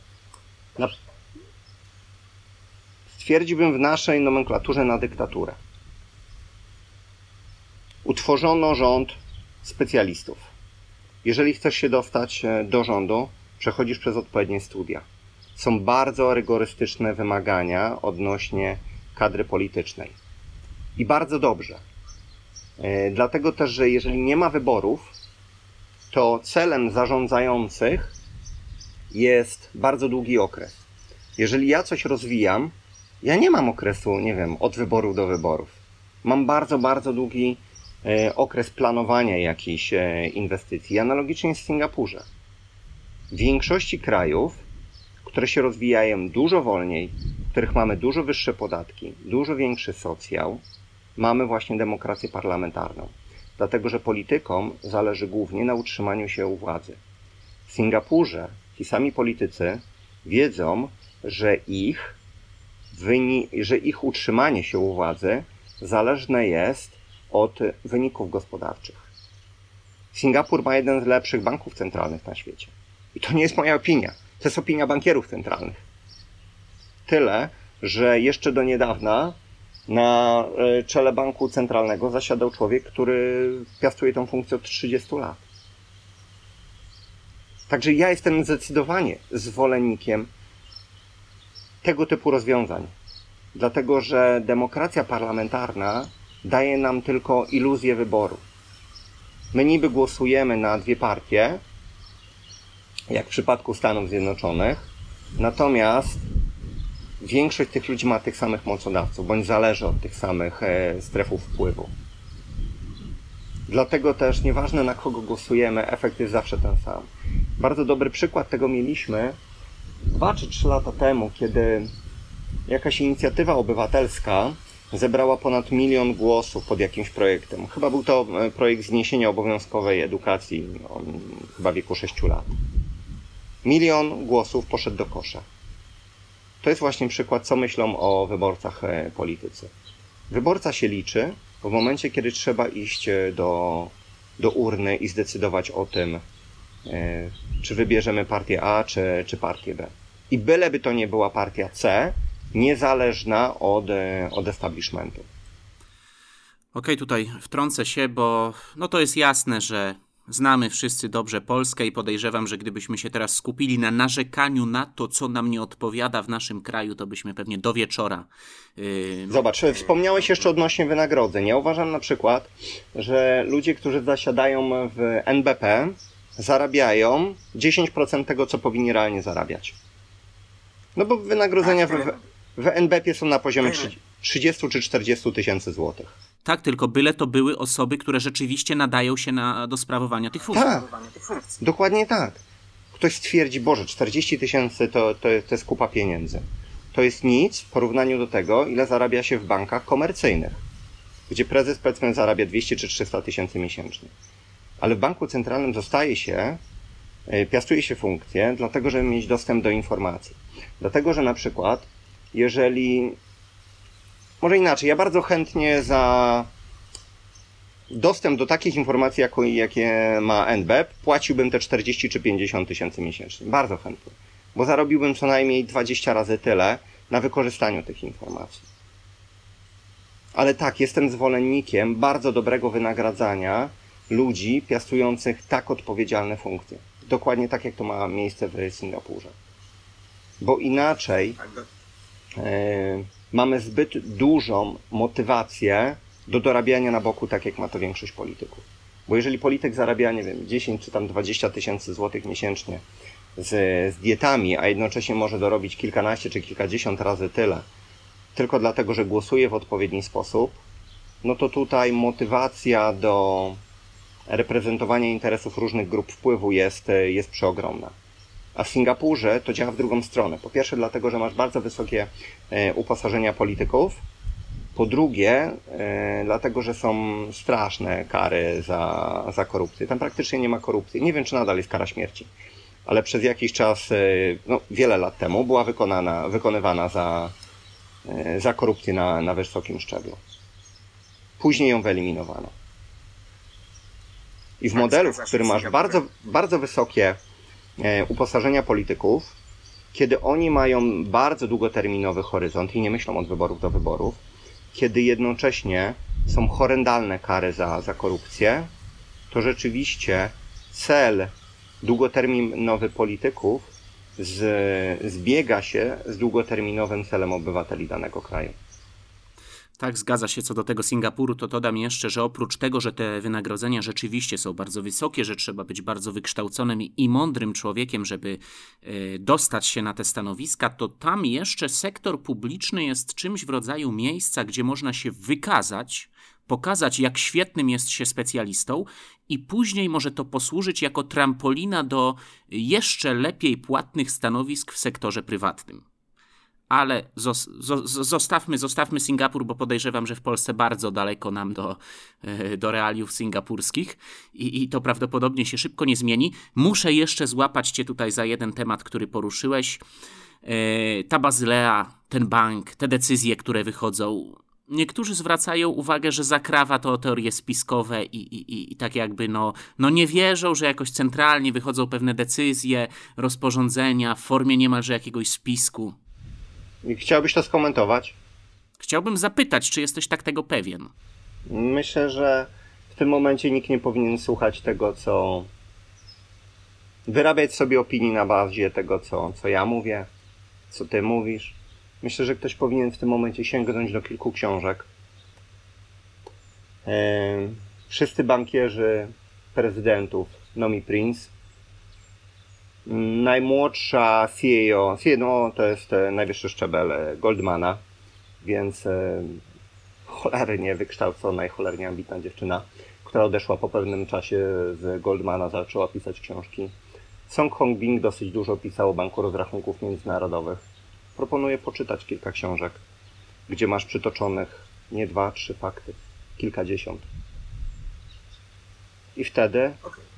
na, stwierdziłbym w naszej nomenklaturze na dyktaturę. Utworzono rząd specjalistów. Jeżeli chcesz się dostać e, do rządu, przechodzisz przez odpowiednie studia. Są bardzo rygorystyczne wymagania odnośnie kadry politycznej. I bardzo dobrze. E, dlatego też, że jeżeli nie ma wyborów, to celem zarządzających jest bardzo długi okres. Jeżeli ja coś rozwijam, ja nie mam okresu, nie wiem, od wyboru do wyborów. Mam bardzo, bardzo długi e, okres planowania jakiejś e, inwestycji. Analogicznie jest w Singapurze w większości krajów, które się rozwijają dużo wolniej, w których mamy dużo wyższe podatki, dużo większy socjal, mamy właśnie demokrację parlamentarną. Dlatego, że politykom zależy głównie na utrzymaniu się u władzy. W Singapurze ci sami politycy wiedzą, że ich, że ich utrzymanie się u władzy zależne jest od wyników gospodarczych. Singapur ma jeden z lepszych banków centralnych na świecie. I to nie jest moja opinia. To jest opinia bankierów centralnych. Tyle, że jeszcze do niedawna na e, czele banku centralnego zasiadał człowiek, który piastuje tą funkcję od 30 lat. Także ja jestem zdecydowanie zwolennikiem tego typu rozwiązań. Dlatego, że demokracja parlamentarna daje nam tylko iluzję wyboru. My niby głosujemy na dwie partie, jak w przypadku Stanów Zjednoczonych, natomiast większość tych ludzi ma tych samych mocodawców, bądź zależy od tych samych e, strefów wpływu. Dlatego też nieważne na kogo głosujemy, efekt jest zawsze ten sam. Bardzo dobry przykład tego mieliśmy dwa czy trzy lata temu, kiedy jakaś inicjatywa obywatelska zebrała ponad milion głosów pod jakimś projektem. Chyba był to e, projekt zniesienia obowiązkowej edukacji, no, chyba wieku 6 lat. Milion głosów poszedł do kosza. To jest właśnie przykład, co myślą o wyborcach e, politycy. Wyborca się liczy w momencie, kiedy trzeba iść e, do, do urny i zdecydować o tym, czy wybierzemy partię A, czy, czy partię B. I byleby to nie była partia C, niezależna od, e, od establishmentu. Okej, okay, tutaj wtrącę się, bo no to jest jasne, że znamy wszyscy dobrze Polskę i podejrzewam, że gdybyśmy się teraz skupili na narzekaniu na to, co nam nie odpowiada w naszym kraju, to byśmy pewnie do wieczora. Yy... Zobacz, wspomniałeś jeszcze odnośnie wynagrodzeń. Ja uważam na przykład, że ludzie, którzy zasiadają w NBP, zarabiają 10% tego, co powinni realnie zarabiać. No bo wynagrodzenia w, w NBP są na poziomie 30 czy 40 tysięcy złotych. Tak, tylko byle to były osoby, które rzeczywiście nadają się na, do sprawowania tych funkcji. Tak, dokładnie tak. Ktoś stwierdzi, Boże, 40 tysięcy to, to, to jest kupa pieniędzy. To jest nic w porównaniu do tego, ile zarabia się w bankach komercyjnych, gdzie prezes powiedzmy zarabia 200 czy 300 tysięcy miesięcznie. Ale w banku centralnym zostaje się, e, piastuje się funkcję, dlatego żeby mieć dostęp do informacji. Dlatego, że na przykład jeżeli. Może inaczej, ja bardzo chętnie za dostęp do takich informacji, jakie ma NBEP, płaciłbym te 40 czy 50 tysięcy miesięcznie. Bardzo chętnie. Bo zarobiłbym co najmniej 20 razy tyle na wykorzystaniu tych informacji. Ale tak, jestem zwolennikiem bardzo dobrego wynagradzania ludzi piastujących tak odpowiedzialne funkcje. Dokładnie tak, jak to ma miejsce w Singapurze. Bo inaczej E, mamy zbyt dużą motywację do dorabiania na boku, tak jak ma to większość polityków. Bo jeżeli polityk zarabia, nie wiem, 10 czy tam 20 tysięcy złotych miesięcznie z, z dietami, a jednocześnie może dorobić kilkanaście czy kilkadziesiąt razy tyle, tylko dlatego, że głosuje w odpowiedni sposób, no to tutaj motywacja do reprezentowania interesów różnych grup wpływu jest, jest przeogromna. A w Singapurze to działa w drugą stronę. Po pierwsze, dlatego, że masz bardzo wysokie e, uposażenia polityków. Po drugie, e, dlatego, że są straszne kary za, za korupcję. Tam praktycznie nie ma korupcji. Nie wiem, czy nadal jest kara śmierci, ale przez jakiś czas, e, no, wiele lat temu, była wykonana, wykonywana za, za korupcję na, na wysokim szczeblu. Później ją wyeliminowano. I w tak, modelu, w którym masz bardzo, bardzo wysokie E, uposażenia polityków, kiedy oni mają bardzo długoterminowy horyzont i nie myślą od wyborów do wyborów, kiedy jednocześnie są horrendalne kary za, za korupcję, to rzeczywiście cel długoterminowy polityków z, zbiega się z długoterminowym celem obywateli danego kraju. Tak, zgadza się co do tego Singapuru, to dodam jeszcze, że oprócz tego, że te wynagrodzenia rzeczywiście są bardzo wysokie, że trzeba być bardzo wykształconym i mądrym człowiekiem, żeby e, dostać się na te stanowiska, to tam jeszcze sektor publiczny jest czymś w rodzaju miejsca, gdzie można się wykazać, pokazać, jak świetnym jest się specjalistą, i później może to posłużyć jako trampolina do jeszcze lepiej płatnych stanowisk w sektorze prywatnym ale zostawmy, zostawmy Singapur, bo podejrzewam, że w Polsce bardzo daleko nam do, e, do realiów singapurskich I, i to prawdopodobnie się szybko nie zmieni. Muszę jeszcze złapać Cię tutaj za jeden temat, który poruszyłeś. E, ta Bazylea, ten bank, te decyzje, które wychodzą. Niektórzy zwracają uwagę, że zakrawa to teorie spiskowe i, i, i tak jakby no, no nie wierzą, że jakoś centralnie wychodzą pewne decyzje, rozporządzenia w formie niemalże jakiegoś spisku. Chciałbyś to skomentować? Chciałbym zapytać, czy jesteś tak tego pewien? Myślę, że w tym momencie nikt nie powinien słuchać tego, co. wyrabiać sobie opinii na bazie tego, co, co ja mówię, co ty mówisz. Myślę, że ktoś powinien w tym momencie sięgnąć do kilku książek. Wszyscy bankierzy prezydentów Nomi Prince. Najmłodsza CEO, CEO no, to jest e, najwyższy szczebel e, Goldmana, więc e, cholernie wykształcona i cholernie ambitna dziewczyna, która odeszła po pewnym czasie z Goldmana, zaczęła pisać książki. Song Hong Bing dosyć dużo pisał o Banku Rozrachunków Międzynarodowych. Proponuję poczytać kilka książek, gdzie masz przytoczonych nie dwa, trzy fakty, kilkadziesiąt. I wtedy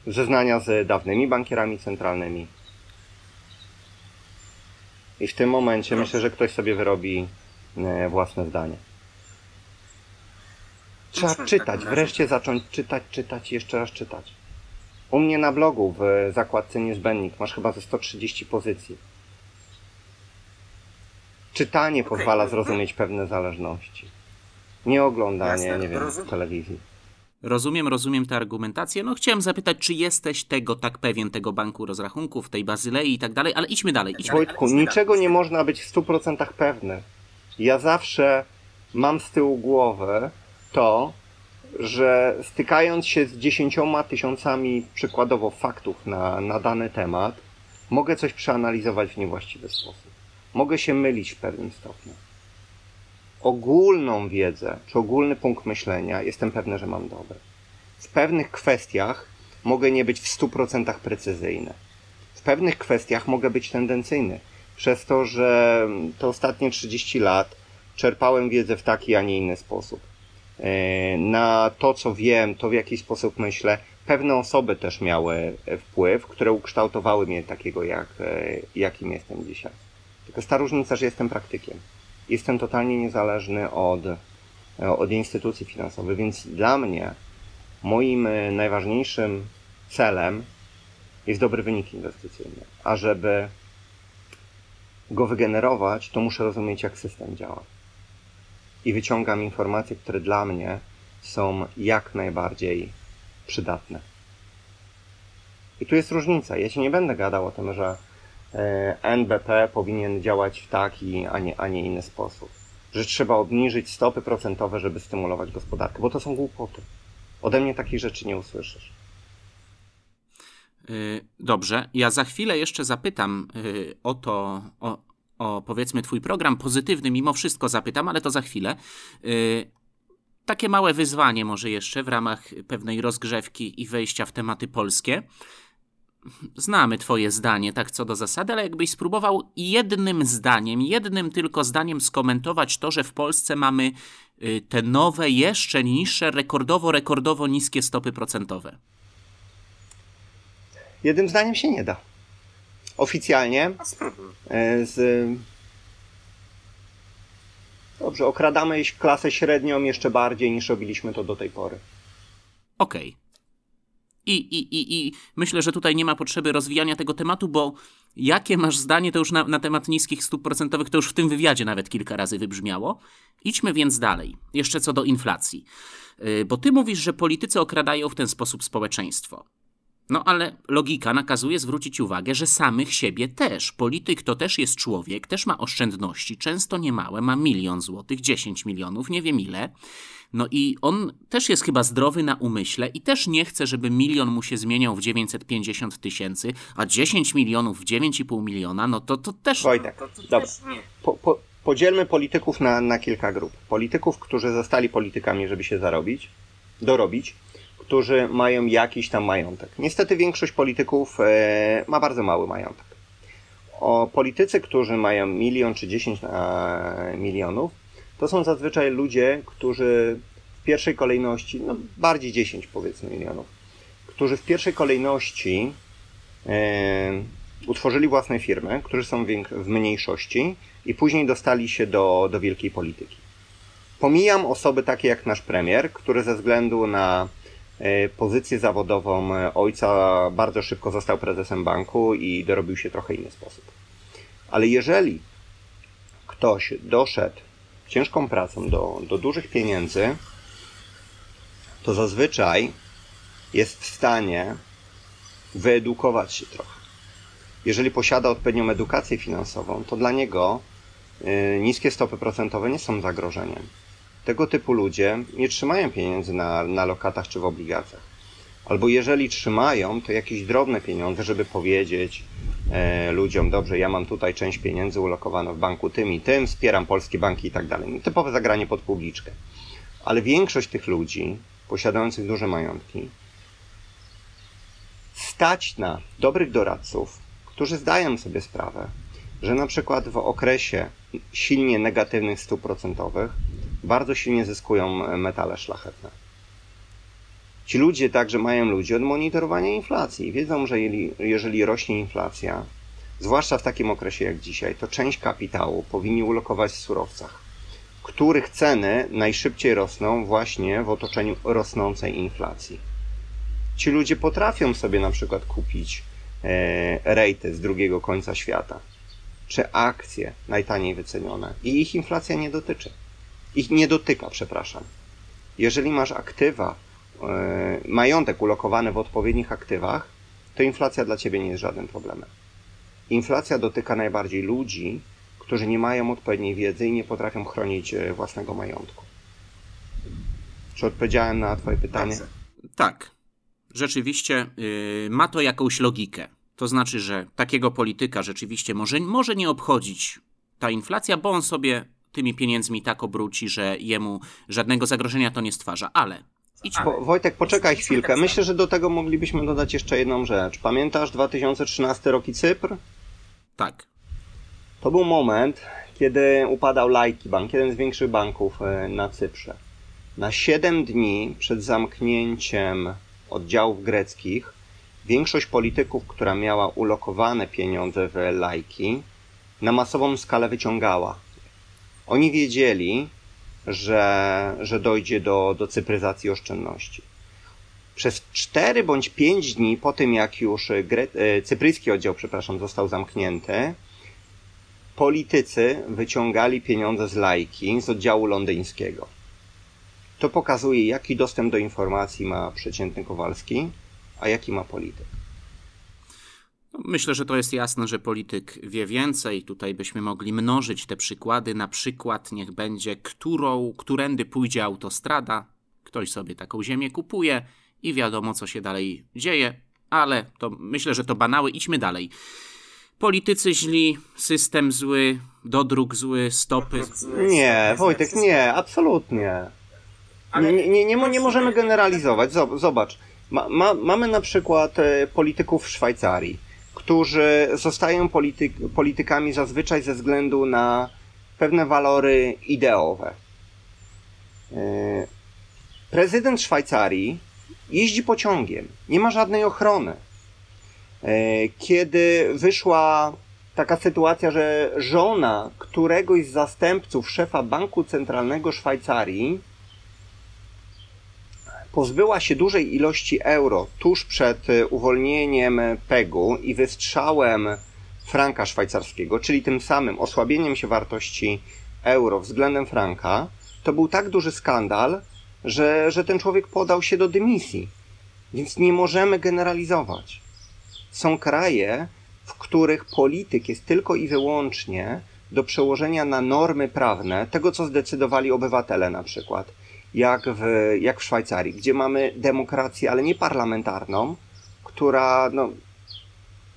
zeznania z dawnymi bankierami centralnymi. I w tym momencie myślę, że ktoś sobie wyrobi e, własne zdanie. Trzeba czytać, wreszcie zacząć czytać, czytać, jeszcze raz czytać. U mnie na blogu w zakładce niezbędnik masz chyba ze 130 pozycji. Czytanie pozwala zrozumieć pewne zależności. Nie oglądanie, nie wiem, telewizji. Rozumiem, rozumiem tę argumentację. No chciałem zapytać, czy jesteś tego tak pewien, tego banku rozrachunków, tej Bazylei i tak dalej, ale idźmy dalej. Idźmy Wojtku, dalej. niczego nie można być w 100% pewny. Ja zawsze mam z tyłu głowy to, że stykając się z dziesięcioma tysiącami przykładowo faktów na, na dany temat, mogę coś przeanalizować w niewłaściwy sposób. Mogę się mylić w pewnym stopniu. Ogólną wiedzę, czy ogólny punkt myślenia jestem pewny, że mam dobry. W pewnych kwestiach mogę nie być w 100% precyzyjny. W pewnych kwestiach mogę być tendencyjny. Przez to, że te ostatnie 30 lat czerpałem wiedzę w taki, a nie inny sposób E, na to, co wiem, to w jaki sposób myślę. Pewne osoby też miały wpływ, które ukształtowały mnie takiego, jak, e, jakim jestem dzisiaj. Tylko ta różnica, że jestem praktykiem. Jestem totalnie niezależny od, e, od instytucji finansowych, więc dla mnie moim najważniejszym celem jest dobry wynik inwestycyjny. A żeby go wygenerować, to muszę rozumieć, jak system działa i wyciągam informacje, które dla mnie są jak najbardziej przydatne. I tu jest różnica. Ja się nie będę gadał o tym, że e, NBP powinien działać w taki, a nie, a nie inny sposób. Że trzeba obniżyć stopy procentowe, żeby stymulować gospodarkę, bo to są głupoty. Ode mnie takich rzeczy nie usłyszysz. Y, dobrze, ja za chwilę jeszcze zapytam y, o to, o, o powiedzmy Twój program pozytywny, mimo wszystko zapytam, ale to za chwilę. Yy, takie małe wyzwanie, może jeszcze w ramach pewnej rozgrzewki i wejścia w tematy polskie. Znamy Twoje zdanie, tak co do zasady, ale jakbyś spróbował jednym zdaniem, jednym tylko zdaniem skomentować to, że w Polsce mamy y, te nowe, jeszcze niższe, rekordowo, rekordowo niskie stopy procentowe. Jednym zdaniem się nie da oficjalnie e, z Dobrze, okradamy klasę średnią jeszcze bardziej niż robiliśmy to do tej pory. Okej. Okay. I, i, i, I myślę, że tutaj nie ma potrzeby rozwijania tego tematu, bo jakie masz zdanie to już na, na temat niskich stóp procentowych, to już w tym wywiadzie nawet kilka razy wybrzmiało. Idźmy więc dalej. Jeszcze co do inflacji. Yy, bo ty mówisz, że politycy okradają w ten sposób społeczeństwo. No ale logika nakazuje zwrócić uwagę, że samych siebie też. Polityk to też jest człowiek, też ma oszczędności, często niemałe, ma milion złotych, 10 milionów, nie wiem ile. No i on też jest chyba zdrowy na umyśle i też nie chce, żeby milion mu się zmieniał w 950 tysięcy, a 10 milionów w 9,5 miliona, no to, to też... Wojtek, to, to dobra. Po, po, podzielmy polityków na, na kilka grup. Polityków, którzy zostali politykami, żeby się zarobić, dorobić którzy mają jakiś tam majątek. Niestety większość polityków e, ma bardzo mały majątek. O politycy, którzy mają milion czy dziesięć milionów, to są zazwyczaj ludzie, którzy w pierwszej kolejności, no bardziej 10 powiedzmy milionów, którzy w pierwszej kolejności e, utworzyli własne firmy, którzy są w mniejszości i później dostali się do, do wielkiej polityki. Pomijam osoby takie jak nasz premier, który ze względu na E, pozycję zawodową e, ojca bardzo szybko został prezesem banku i dorobił się trochę inny sposób. Ale jeżeli ktoś doszedł ciężką pracą do, do dużych pieniędzy, to zazwyczaj jest w stanie wyedukować się trochę. Jeżeli posiada odpowiednią edukację finansową, to dla niego y, niskie stopy procentowe nie są zagrożeniem. Tego typu ludzie nie trzymają pieniędzy na, na lokatach czy w obligacjach. Albo jeżeli trzymają, to jakieś drobne pieniądze, żeby powiedzieć e, ludziom, dobrze, ja mam tutaj część pieniędzy ulokowaną w banku tym i tym, wspieram polskie banki i tak dalej. Typowe zagranie pod publiczkę. Ale większość tych ludzi, posiadających duże majątki, stać na dobrych doradców, którzy zdają sobie sprawę, że na przykład w okresie silnie negatywnych stóp procentowych bardzo silnie zyskują metale szlachetne. Ci ludzie także mają ludzi od monitorowania inflacji. Wiedzą, że jeżeli rośnie inflacja, zwłaszcza w takim okresie jak dzisiaj, to część kapitału powinni ulokować w surowcach, których ceny najszybciej rosną właśnie w otoczeniu rosnącej inflacji. Ci ludzie potrafią sobie na przykład kupić e, rejty z drugiego końca świata, czy akcje najtaniej wycenione i ich inflacja nie dotyczy. Ich nie dotyka, przepraszam. Jeżeli masz aktywa, majątek ulokowany w odpowiednich aktywach, to inflacja dla ciebie nie jest żadnym problemem. Inflacja dotyka najbardziej ludzi, którzy nie mają odpowiedniej wiedzy i nie potrafią chronić e, własnego majątku. Czy odpowiedziałem na Twoje pytanie? Tak. Rzeczywiście yy, ma to jakąś logikę. To znaczy, że takiego polityka rzeczywiście może, może nie obchodzić ta inflacja, bo on sobie tymi pieniędzmi tak obróci, że jemu żadnego zagrożenia to nie stwarza. Ale Idź po, Wojtek, poczekaj chwilkę. Myślę, że do tego moglibyśmy dodać jeszcze jedną rzecz. Pamiętasz 2013 rok i Cypr? Tak. To był moment, kiedy upadał Laiki Bank, jeden z większych banków e, na Cyprze. Na 7 dni przed zamknięciem oddziałów greckich większość polityków, która miała ulokowane pieniądze w Laiki, na masową skalę wyciągała. Oni wiedzieli, że, że dojdzie do, do cyfryzacji oszczędności. Przez 4 bądź 5 dni po tym, jak już gre, e, cypryjski oddział, przepraszam, został zamknięty, politycy wyciągali pieniądze z lajki z oddziału londyńskiego. To pokazuje, jaki dostęp do informacji ma przeciętny Kowalski, a jaki ma polityk. No, myślę, że to jest jasne, że polityk wie więcej. Tutaj byśmy mogli mnożyć te przykłady. Na przykład niech będzie, którą, którędy pójdzie autostrada. Ktoś sobie taką ziemię kupuje i wiadomo, co się dalej dzieje, ale to myślę, że to banały. Idźmy dalej. Politycy źli, system zły, dodruk zły, stopy. Nie, Wojtek, nie, absolutnie. Nie, nie, nie, nie, nie możemy generalizować. Zobacz, ma, ma, mamy na przykład e, polityków w Szwajcarii którzy zostają polityk, politykami zazwyczaj ze względu na pewne walory ideowe. E, prezydent Szwajcarii jeździ pociągiem, nie ma żadnej ochrony. E, kiedy wyszła taka sytuacja, że żona któregoś z zastępców szefa Banku Centralnego Szwajcarii pozbyła się dużej ilości euro tuż przed e, uwolnieniem PEG-u i wystrzałem franka szwajcarskiego, czyli tym samym osłabieniem się wartości euro względem franka, to był tak duży skandal, że, że ten człowiek podał się do dymisji. Więc nie możemy generalizować. Są kraje, w których polityk jest tylko i wyłącznie do przełożenia na normy prawne tego, co zdecydowali obywatele na przykład jak w, jak w Szwajcarii, gdzie mamy demokrację, ale nie parlamentarną, która no,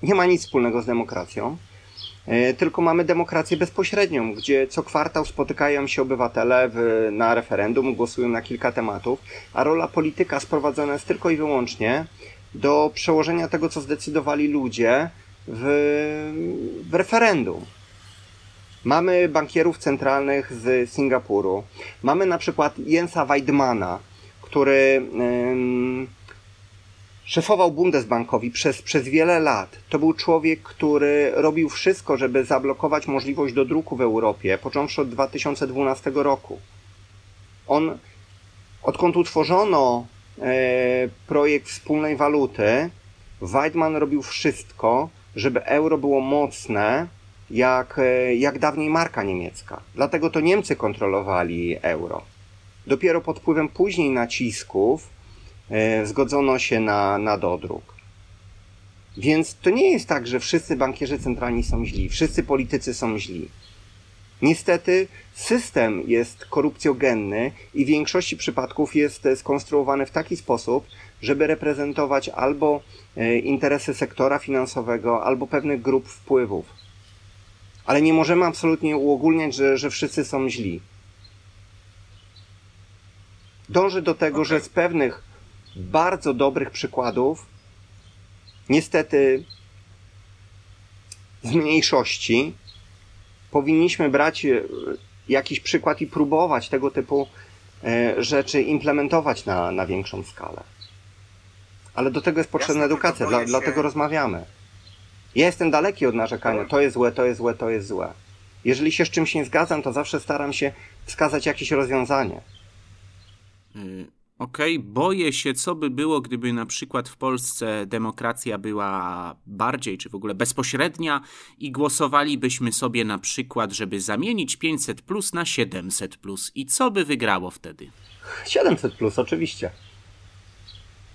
nie ma nic wspólnego z demokracją, e, tylko mamy demokrację bezpośrednią, gdzie co kwartał spotykają się obywatele w, na referendum, głosują na kilka tematów, a rola polityka sprowadzona jest tylko i wyłącznie do przełożenia tego, co zdecydowali ludzie w, w referendum. Mamy bankierów centralnych z Singapuru. Mamy na przykład Jensa Weidmana, który szefował Bundesbankowi przez, przez wiele lat. To był człowiek, który robił wszystko, żeby zablokować możliwość do druku w Europie, począwszy od 2012 roku. On, odkąd utworzono e, projekt wspólnej waluty, Weidman robił wszystko, żeby euro było mocne, jak, e, jak dawniej marka niemiecka. Dlatego to Niemcy kontrolowali euro. Dopiero pod wpływem później nacisków e, zgodzono się na, na dodruk. Więc to nie jest tak, że wszyscy bankierzy centralni są źli, wszyscy politycy są źli. Niestety system jest korupcjogenny i w większości przypadków jest skonstruowany w taki sposób, żeby reprezentować albo e, interesy sektora finansowego, albo pewnych grup wpływów. Ale nie możemy absolutnie uogólniać, że, że wszyscy są źli. Dążę do tego, okay. że z pewnych bardzo dobrych przykładów, niestety z mniejszości, powinniśmy brać e, jakiś przykład i próbować tego typu e, rzeczy implementować na, na większą skalę. Ale do tego jest potrzebna Jasne, edukacja, dla, dlatego rozmawiamy. Ja jestem daleki od narzekania, to jest złe, to jest złe, to jest złe. Jeżeli się z czymś nie zgadzam, to zawsze staram się wskazać jakieś rozwiązanie. Y, okej, okay. boję się, co by było, gdyby na przykład w Polsce demokracja była bardziej, czy w ogóle bezpośrednia i głosowalibyśmy sobie na przykład, żeby zamienić 500 plus na 700 plus. I co by wygrało wtedy? 700 plus, oczywiście.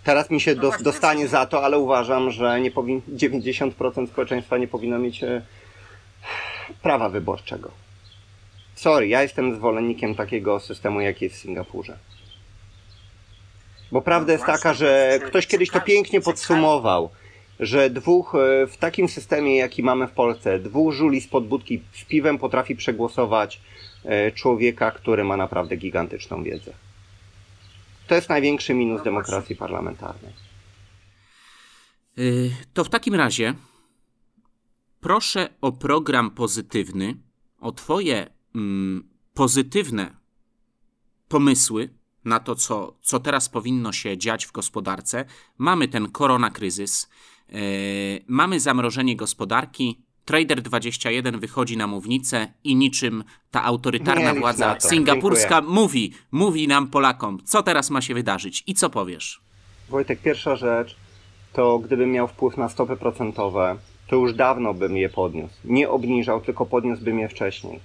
Teraz mi się do, dostanie za to, ale uważam, że nie powin, 90% społeczeństwa nie powinno mieć e, prawa wyborczego. Sorry, ja jestem zwolennikiem takiego systemu, jaki jest w Singapurze. Bo prawda jest taka, że ktoś kiedyś to pięknie podsumował, że dwóch e, w takim systemie, jaki mamy w Polsce, dwóch żuli z podbudki z piwem potrafi przegłosować e, człowieka, który ma naprawdę gigantyczną wiedzę. To jest największy minus no demokracji parlamentarnej. Y, to w takim razie proszę o program pozytywny, o Twoje mm, pozytywne pomysły na to, co, co teraz powinno się dziać w gospodarce. Mamy ten koronakryzys, yy, mamy zamrożenie gospodarki. Trader 21 wychodzi na mównicę i niczym ta autorytarna władza singapurska Dziękuję. mówi, mówi nam Polakom, co teraz ma się wydarzyć i co powiesz. Wojtek, pierwsza rzecz to gdybym miał wpływ na stopy procentowe, to już dawno bym je podniósł. Nie obniżał, tylko podniósłbym je wcześniej,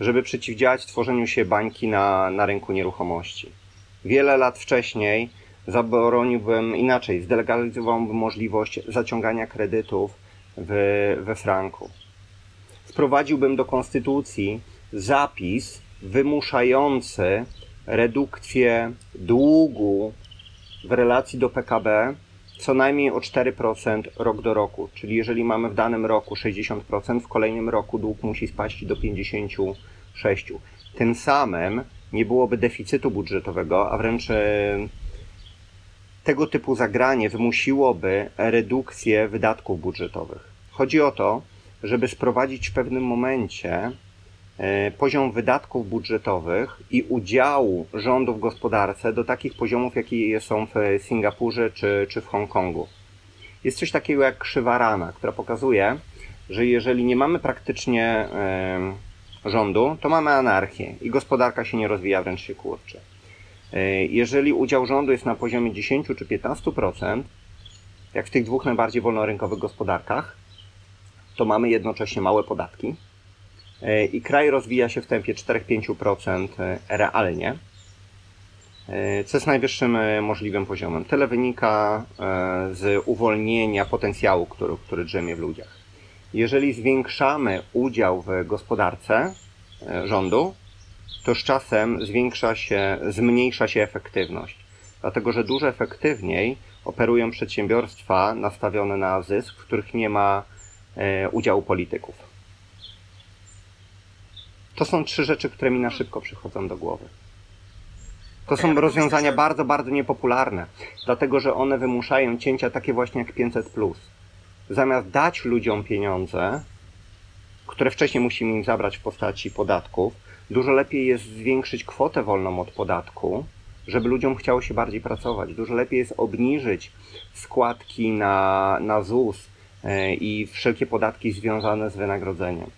żeby przeciwdziałać tworzeniu się bańki na, na rynku nieruchomości wiele lat wcześniej zabroniłbym inaczej, zdelegalizowałbym możliwość zaciągania kredytów w, we franku. Wprowadziłbym do konstytucji zapis wymuszający redukcję długu w relacji do PKB co najmniej o 4% rok do roku. Czyli jeżeli mamy w danym roku 60%, w kolejnym roku dług musi spaść do 56%. Tym samym nie byłoby deficytu budżetowego, a wręcz e, tego typu zagranie wymusiłoby redukcję wydatków budżetowych. Chodzi o to, żeby sprowadzić w pewnym momencie e, poziom wydatków budżetowych i udziału rządu w gospodarce do takich poziomów, jakie są w Singapurze czy, czy w Hongkongu. Jest coś takiego jak krzywa rana, która pokazuje, że jeżeli nie mamy praktycznie e, rządu, to mamy anarchię i gospodarka się nie rozwija, wręcz się kurczy. E, jeżeli udział rządu jest na poziomie 10 czy 15%, jak w tych dwóch najbardziej wolnorynkowych gospodarkach, to mamy jednocześnie małe podatki e, i kraj rozwija się w tempie 4-5% e, realnie, co jest najwyższym możliwym poziomem. Tyle wynika z uwolnienia potencjału, który, który drzemie w ludziach jeżeli zwiększamy udział w gospodarce rządu, to z czasem zwiększa się, zmniejsza się efektywność. Dlatego, że dużo efektywniej operują przedsiębiorstwa nastawione na zysk, w których nie ma e, udziału polityków. To są trzy rzeczy, które mi na szybko przychodzą do głowy. To są rozwiązania bardzo, bardzo niepopularne, dlatego że one wymuszają cięcia takie właśnie jak 500 zamiast dać ludziom pieniądze, które wcześniej musimy im zabrać w postaci podatków, dużo lepiej jest zwiększyć kwotę wolną od podatku, żeby ludziom chciało się bardziej pracować. Dużo lepiej jest obniżyć składki na, na ZUS e, i wszelkie podatki związane z wynagrodzeniem.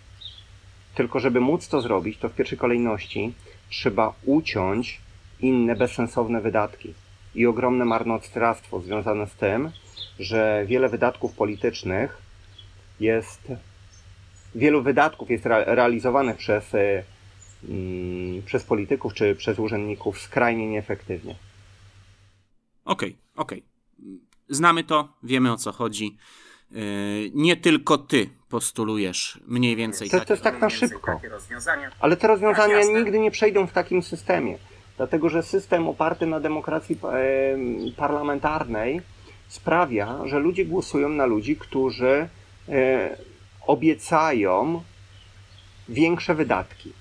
Tylko żeby móc to zrobić, to w pierwszej kolejności trzeba uciąć inne bezsensowne wydatki i ogromne marnotrawstwo związane z tym, że wiele wydatków politycznych jest, wielu wydatków jest realizowanych przez, e, przez polityków czy przez urzędników skrajnie nieefektywnie. Okej, okay, okej. Okay. Znamy to, wiemy o co chodzi. Nie tylko ty postulujesz mniej więcej to, takie, to jest tak na szybko. Ale te rozwiązania Tak, nigdy nie przejdą w takim systemie. Dlatego, że system oparty na demokracji e, parlamentarnej sprawia, że ludzie głosują na ludzi, którzy e, obiecają większe wydatki.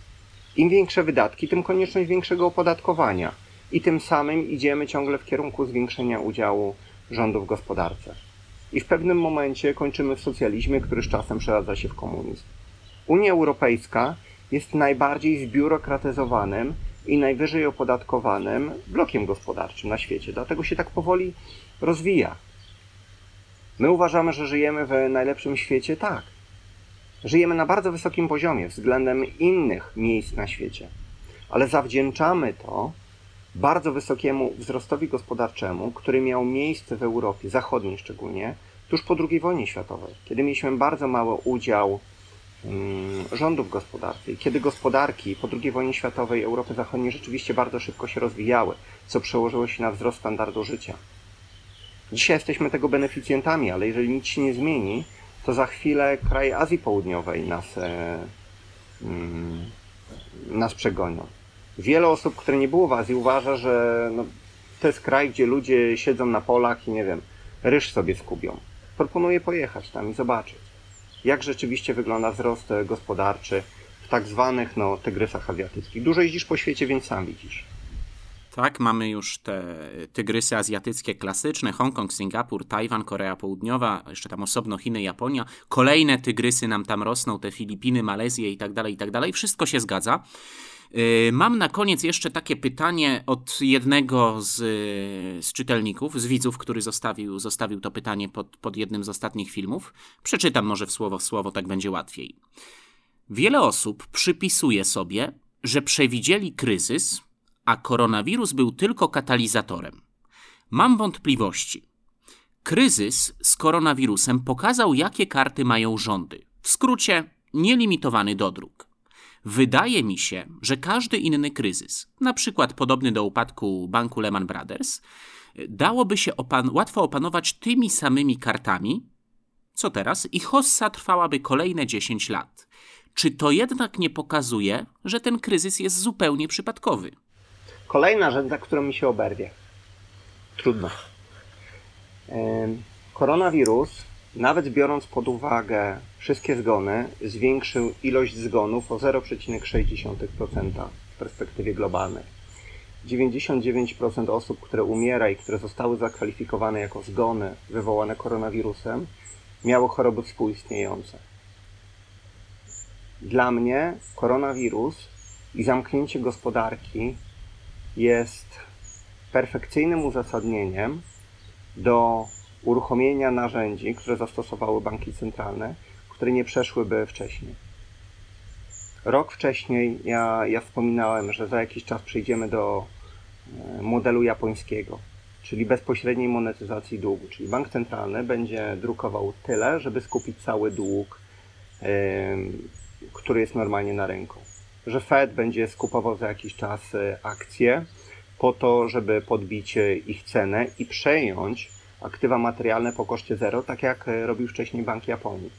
Im większe wydatki, tym konieczność większego opodatkowania. I tym samym idziemy ciągle w kierunku zwiększenia udziału rządu w gospodarce. I w pewnym momencie kończymy w socjalizmie, który z czasem przeradza się w komunizm. Unia Europejska jest najbardziej zbiurokratyzowanym i najwyżej opodatkowanym blokiem gospodarczym na świecie. Dlatego się tak powoli rozwija. My uważamy, że żyjemy w najlepszym świecie? Tak. Żyjemy na bardzo wysokim poziomie względem innych miejsc na świecie, ale zawdzięczamy to bardzo wysokiemu wzrostowi gospodarczemu, który miał miejsce w Europie Zachodniej szczególnie, tuż po II wojnie światowej, kiedy mieliśmy bardzo mały udział mm, rządu w gospodarce i kiedy gospodarki po II wojnie światowej Europy Zachodniej rzeczywiście bardzo szybko się rozwijały, co przełożyło się na wzrost standardu życia. Dzisiaj jesteśmy tego beneficjentami, ale jeżeli nic się nie zmieni, to za chwilę kraje Azji Południowej nas, e, mm, nas przegonią. Wiele osób, które nie było w Azji, uważa, że no, to jest kraj, gdzie ludzie siedzą na polach i nie wiem, ryż sobie skubią. Proponuję pojechać tam i zobaczyć, jak rzeczywiście wygląda wzrost e, gospodarczy w tak zwanych no, tygrysach azjatyckich. Dużo jeździsz po świecie, więc sam widzisz. Tak, mamy już te tygrysy azjatyckie klasyczne, Hongkong, Singapur, Tajwan, Korea Południowa, jeszcze tam osobno Chiny, Japonia. Kolejne tygrysy nam tam rosną, te Filipiny, Malezje i tak dalej, i tak dalej. Wszystko się zgadza. Yy, Mam na koniec jeszcze takie pytanie od jednego z, z czytelników, z widzów, który zostawił, zostawił to pytanie pod, pod jednym z ostatnich filmów. Przeczytam może w słowo w słowo, tak będzie łatwiej. Wiele osób przypisuje sobie, że przewidzieli kryzys, a koronawirus był tylko katalizatorem. Mam wątpliwości. Kryzys z koronawirusem pokazał, jakie karty mają rządy. W skrócie, nielimitowany dodruk. Wydaje mi się, że każdy inny kryzys, na przykład podobny do upadku banku Lehman Brothers, dałoby się opan- łatwo opanować tymi samymi kartami, co teraz, i hossa trwałaby kolejne 10 lat. Czy to jednak nie pokazuje, że ten kryzys jest zupełnie przypadkowy? Kolejna rzecz, za którą mi się oberwie. Trudno. Koronawirus, nawet biorąc pod uwagę wszystkie zgony, zwiększył ilość zgonów o 0,6% w perspektywie globalnej. 99% osób, które umiera i które zostały zakwalifikowane jako zgony wywołane koronawirusem, miało choroby współistniejące. Dla mnie koronawirus i zamknięcie gospodarki jest perfekcyjnym uzasadnieniem do uruchomienia narzędzi, które zastosowały banki centralne, które nie przeszłyby wcześniej. Rok wcześniej ja, ja wspominałem, że za jakiś czas przejdziemy do e, modelu japońskiego, czyli bezpośredniej monetyzacji długu, czyli bank centralny będzie drukował tyle, żeby skupić cały dług, em, który jest normalnie na rynku. Że Fed będzie skupował za jakiś czas e, akcje po to, żeby podbić e, ich cenę i przejąć aktywa materialne po koszcie zero, tak jak e, robił wcześniej Bank Japonii.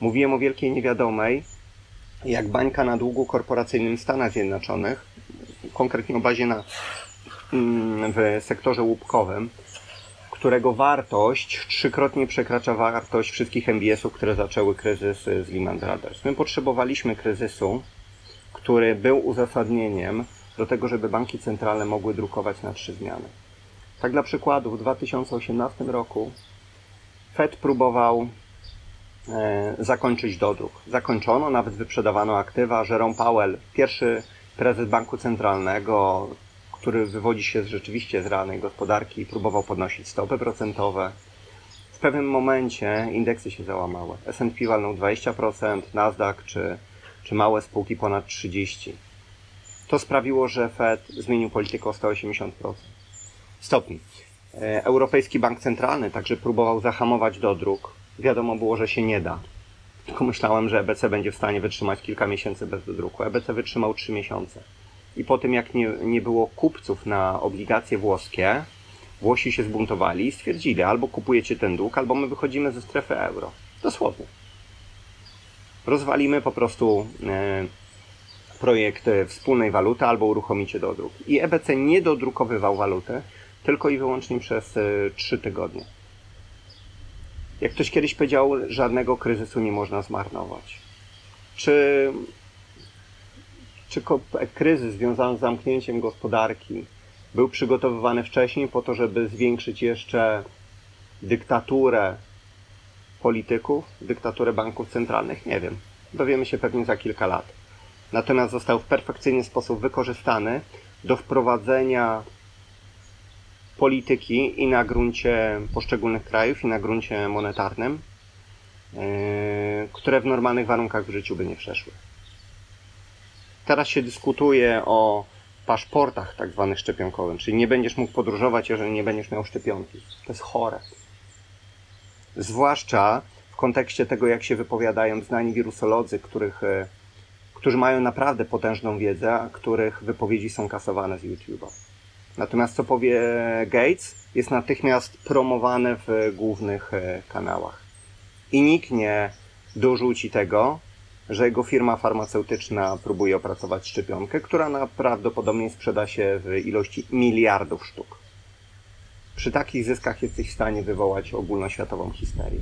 Mówiłem o wielkiej niewiadomej, jak bańka na długu korporacyjnym Stanach Zjednoczonych, konkretnie o bazie na, mm, w sektorze łupkowym, którego wartość trzykrotnie przekracza wartość wszystkich MBS-ów, które zaczęły kryzys z Lehman Brothers. My potrzebowaliśmy kryzysu, który był uzasadnieniem do tego, żeby banki centralne mogły drukować na trzy zmiany. Tak dla przykładu, w 2018 roku Fed próbował e, zakończyć dodruk. Zakończono, nawet wyprzedawano aktywa. Jerome Powell, pierwszy prezes Banku Centralnego, który wywodzi się rzeczywiście z realnej gospodarki, próbował podnosić stopy procentowe. W pewnym momencie indeksy się załamały. S&P walnął 20%, Nasdaq czy, czy małe spółki ponad 30%. To sprawiło, że Fed zmienił politykę o 180% stopni. E, Europejski Bank Centralny także próbował zahamować dodruk. Wiadomo było, że się nie da. Tylko myślałem, że EBC będzie w stanie wytrzymać kilka miesięcy bez dodruku. EBC wytrzymał 3 miesiące. I po tym, jak nie, nie było kupców na obligacje włoskie, Włosi się zbuntowali i stwierdzili, albo kupujecie ten dług, albo my wychodzimy ze strefy euro. Dosłownie. Rozwalimy po prostu e, projekt wspólnej waluty albo uruchomicie dodruk. I EBC nie dodrukowywał waluty, tylko i wyłącznie przez 3 e, tygodnie. Jak ktoś kiedyś powiedział, żadnego kryzysu nie można zmarnować. Czy, czy kryzys związany z zamknięciem gospodarki był przygotowywany wcześniej po to, żeby zwiększyć jeszcze dyktaturę polityków, dyktaturę banków centralnych? Nie wiem. Dowiemy się pewnie za kilka lat. Natomiast został w perfekcyjny sposób wykorzystany do wprowadzenia polityki i na gruncie poszczególnych krajów, i na gruncie monetarnym, yy, które w normalnych warunkach w życiu by nie przeszły. Teraz się dyskutuje o paszportach tak zwanych szczepionkowych, czyli nie będziesz mógł podróżować, jeżeli nie będziesz miał szczepionki. To jest chore. Zwłaszcza w kontekście tego, jak się wypowiadają znani wirusolodzy, których, yy, którzy mają naprawdę potężną wiedzę, a których wypowiedzi są kasowane z YouTube'a. Natomiast co powie Gates, jest natychmiast promowane w głównych e, kanałach. I nikt nie dorzuci tego, że jego firma farmaceutyczna próbuje opracować szczepionkę, która prawdopodobnie sprzeda się w ilości miliardów sztuk. Przy takich zyskach jesteś w stanie wywołać ogólnoświatową histerię.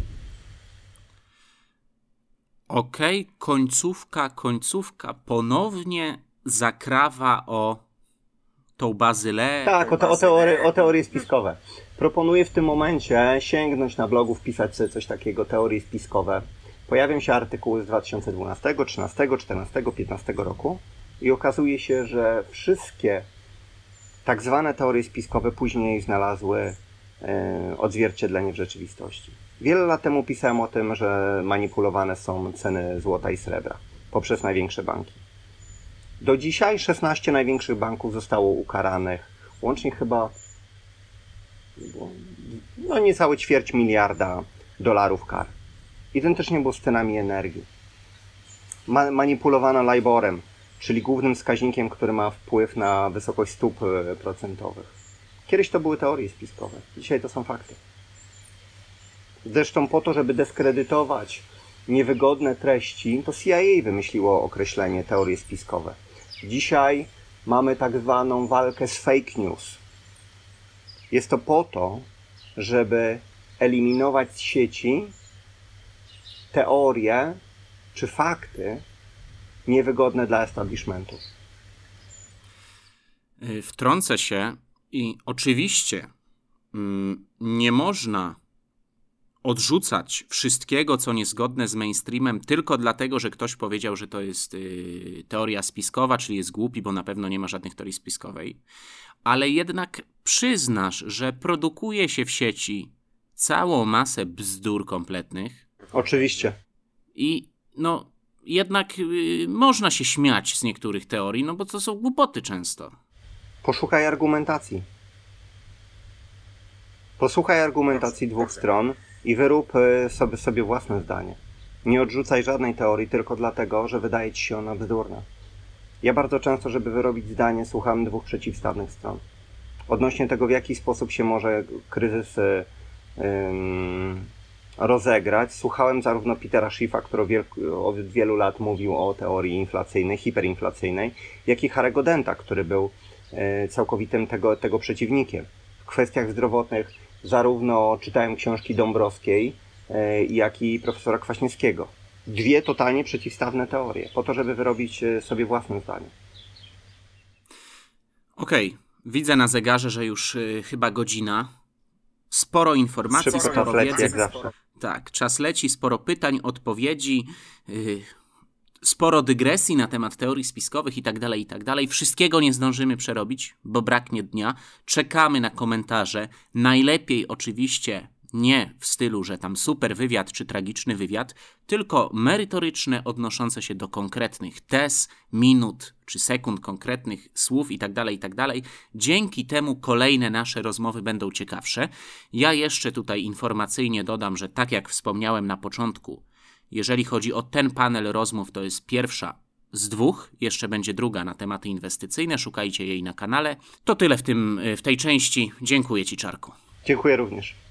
Okej, okay, końcówka, końcówka ponownie zakrawa o tą bazylę. Tak, o, te, o, teorie, o teorie spiskowe. Proponuję w tym momencie sięgnąć na blogu, wpisać sobie coś takiego, teorie spiskowe. Pojawią się artykuły z 2012, 13, 14, 15 roku i okazuje się, że wszystkie tak zwane teorie spiskowe później znalazły e, odzwierciedlenie w rzeczywistości. Wiele lat temu pisałem o tym, że manipulowane są ceny złota i srebra poprzez największe banki. Do dzisiaj 16 największych banków zostało ukaranych. Łącznie chyba no niecałe ćwierć miliarda dolarów kar. Identycznie było z cenami energii. Ma manipulowano LIBORem, czyli głównym wskaźnikiem, który ma wpływ na wysokość stóp e, procentowych. Kiedyś to były teorie spiskowe, dzisiaj to są fakty. Zresztą po to, żeby dyskredytować niewygodne treści, to CIA wymyśliło określenie teorie spiskowe. Dzisiaj mamy tak zwaną walkę z fake news. Jest to po to, żeby eliminować z sieci teorie czy fakty niewygodne dla establishmentu. Y, wtrącę się i oczywiście mm, nie można odrzucać wszystkiego, co niezgodne z mainstreamem, tylko dlatego, że ktoś powiedział, że to jest y, teoria spiskowa, czyli jest głupi, bo na pewno nie ma żadnych teorii spiskowej. Ale jednak przyznasz, że produkuje się w sieci całą masę bzdur kompletnych. Oczywiście. I no, jednak y, można się śmiać z niektórych teorii, no bo to są głupoty często. Poszukaj argumentacji. Posłuchaj argumentacji dwóch stron i wyrób e, sobie, sobie własne zdanie. Nie odrzucaj żadnej teorii tylko dlatego, że wydaje ci się ona bzdurna. Ja bardzo często, żeby wyrobić zdanie, słucham dwóch przeciwstawnych stron. Odnośnie tego, w jaki sposób się może kryzys yy, rozegrać, słuchałem zarówno Petera Schiffa, który od wielu lat mówił o teorii inflacyjnej, hiperinflacyjnej, jak i Harego Denta, który był yy, całkowitym tego, tego przeciwnikiem. W kwestiach zdrowotnych zarówno czytałem książki Dąbrowskiej, e, jak i profesora Kwaśniewskiego. Dwie totalnie przeciwstawne teorie, po to, żeby wyrobić e, sobie własne zdanie. Okej, okay. widzę na zegarze, że już y, chyba godzina. Sporo informacji, Szybko sporo wiedzy. Jak zawsze. Tak, czas leci, sporo pytań, odpowiedzi. Y, sporo dygresji na temat teorii spiskowych i tak dalej, i tak dalej. Wszystkiego nie zdążymy przerobić, bo braknie dnia. Czekamy na komentarze. Najlepiej oczywiście nie w stylu, że tam super wywiad czy tragiczny wywiad, tylko merytoryczne, odnoszące się do konkretnych tez, minut czy sekund, konkretnych słów itd., tak itd. Tak Dzięki temu kolejne nasze rozmowy będą ciekawsze. Ja jeszcze tutaj informacyjnie dodam, że tak jak wspomniałem na początku, jeżeli chodzi o ten panel rozmów, to jest pierwsza z dwóch. Jeszcze będzie druga na tematy inwestycyjne. Szukajcie jej na kanale. To tyle w, tym, w tej części. Dziękuję Ci, Czarku. Dziękuję również.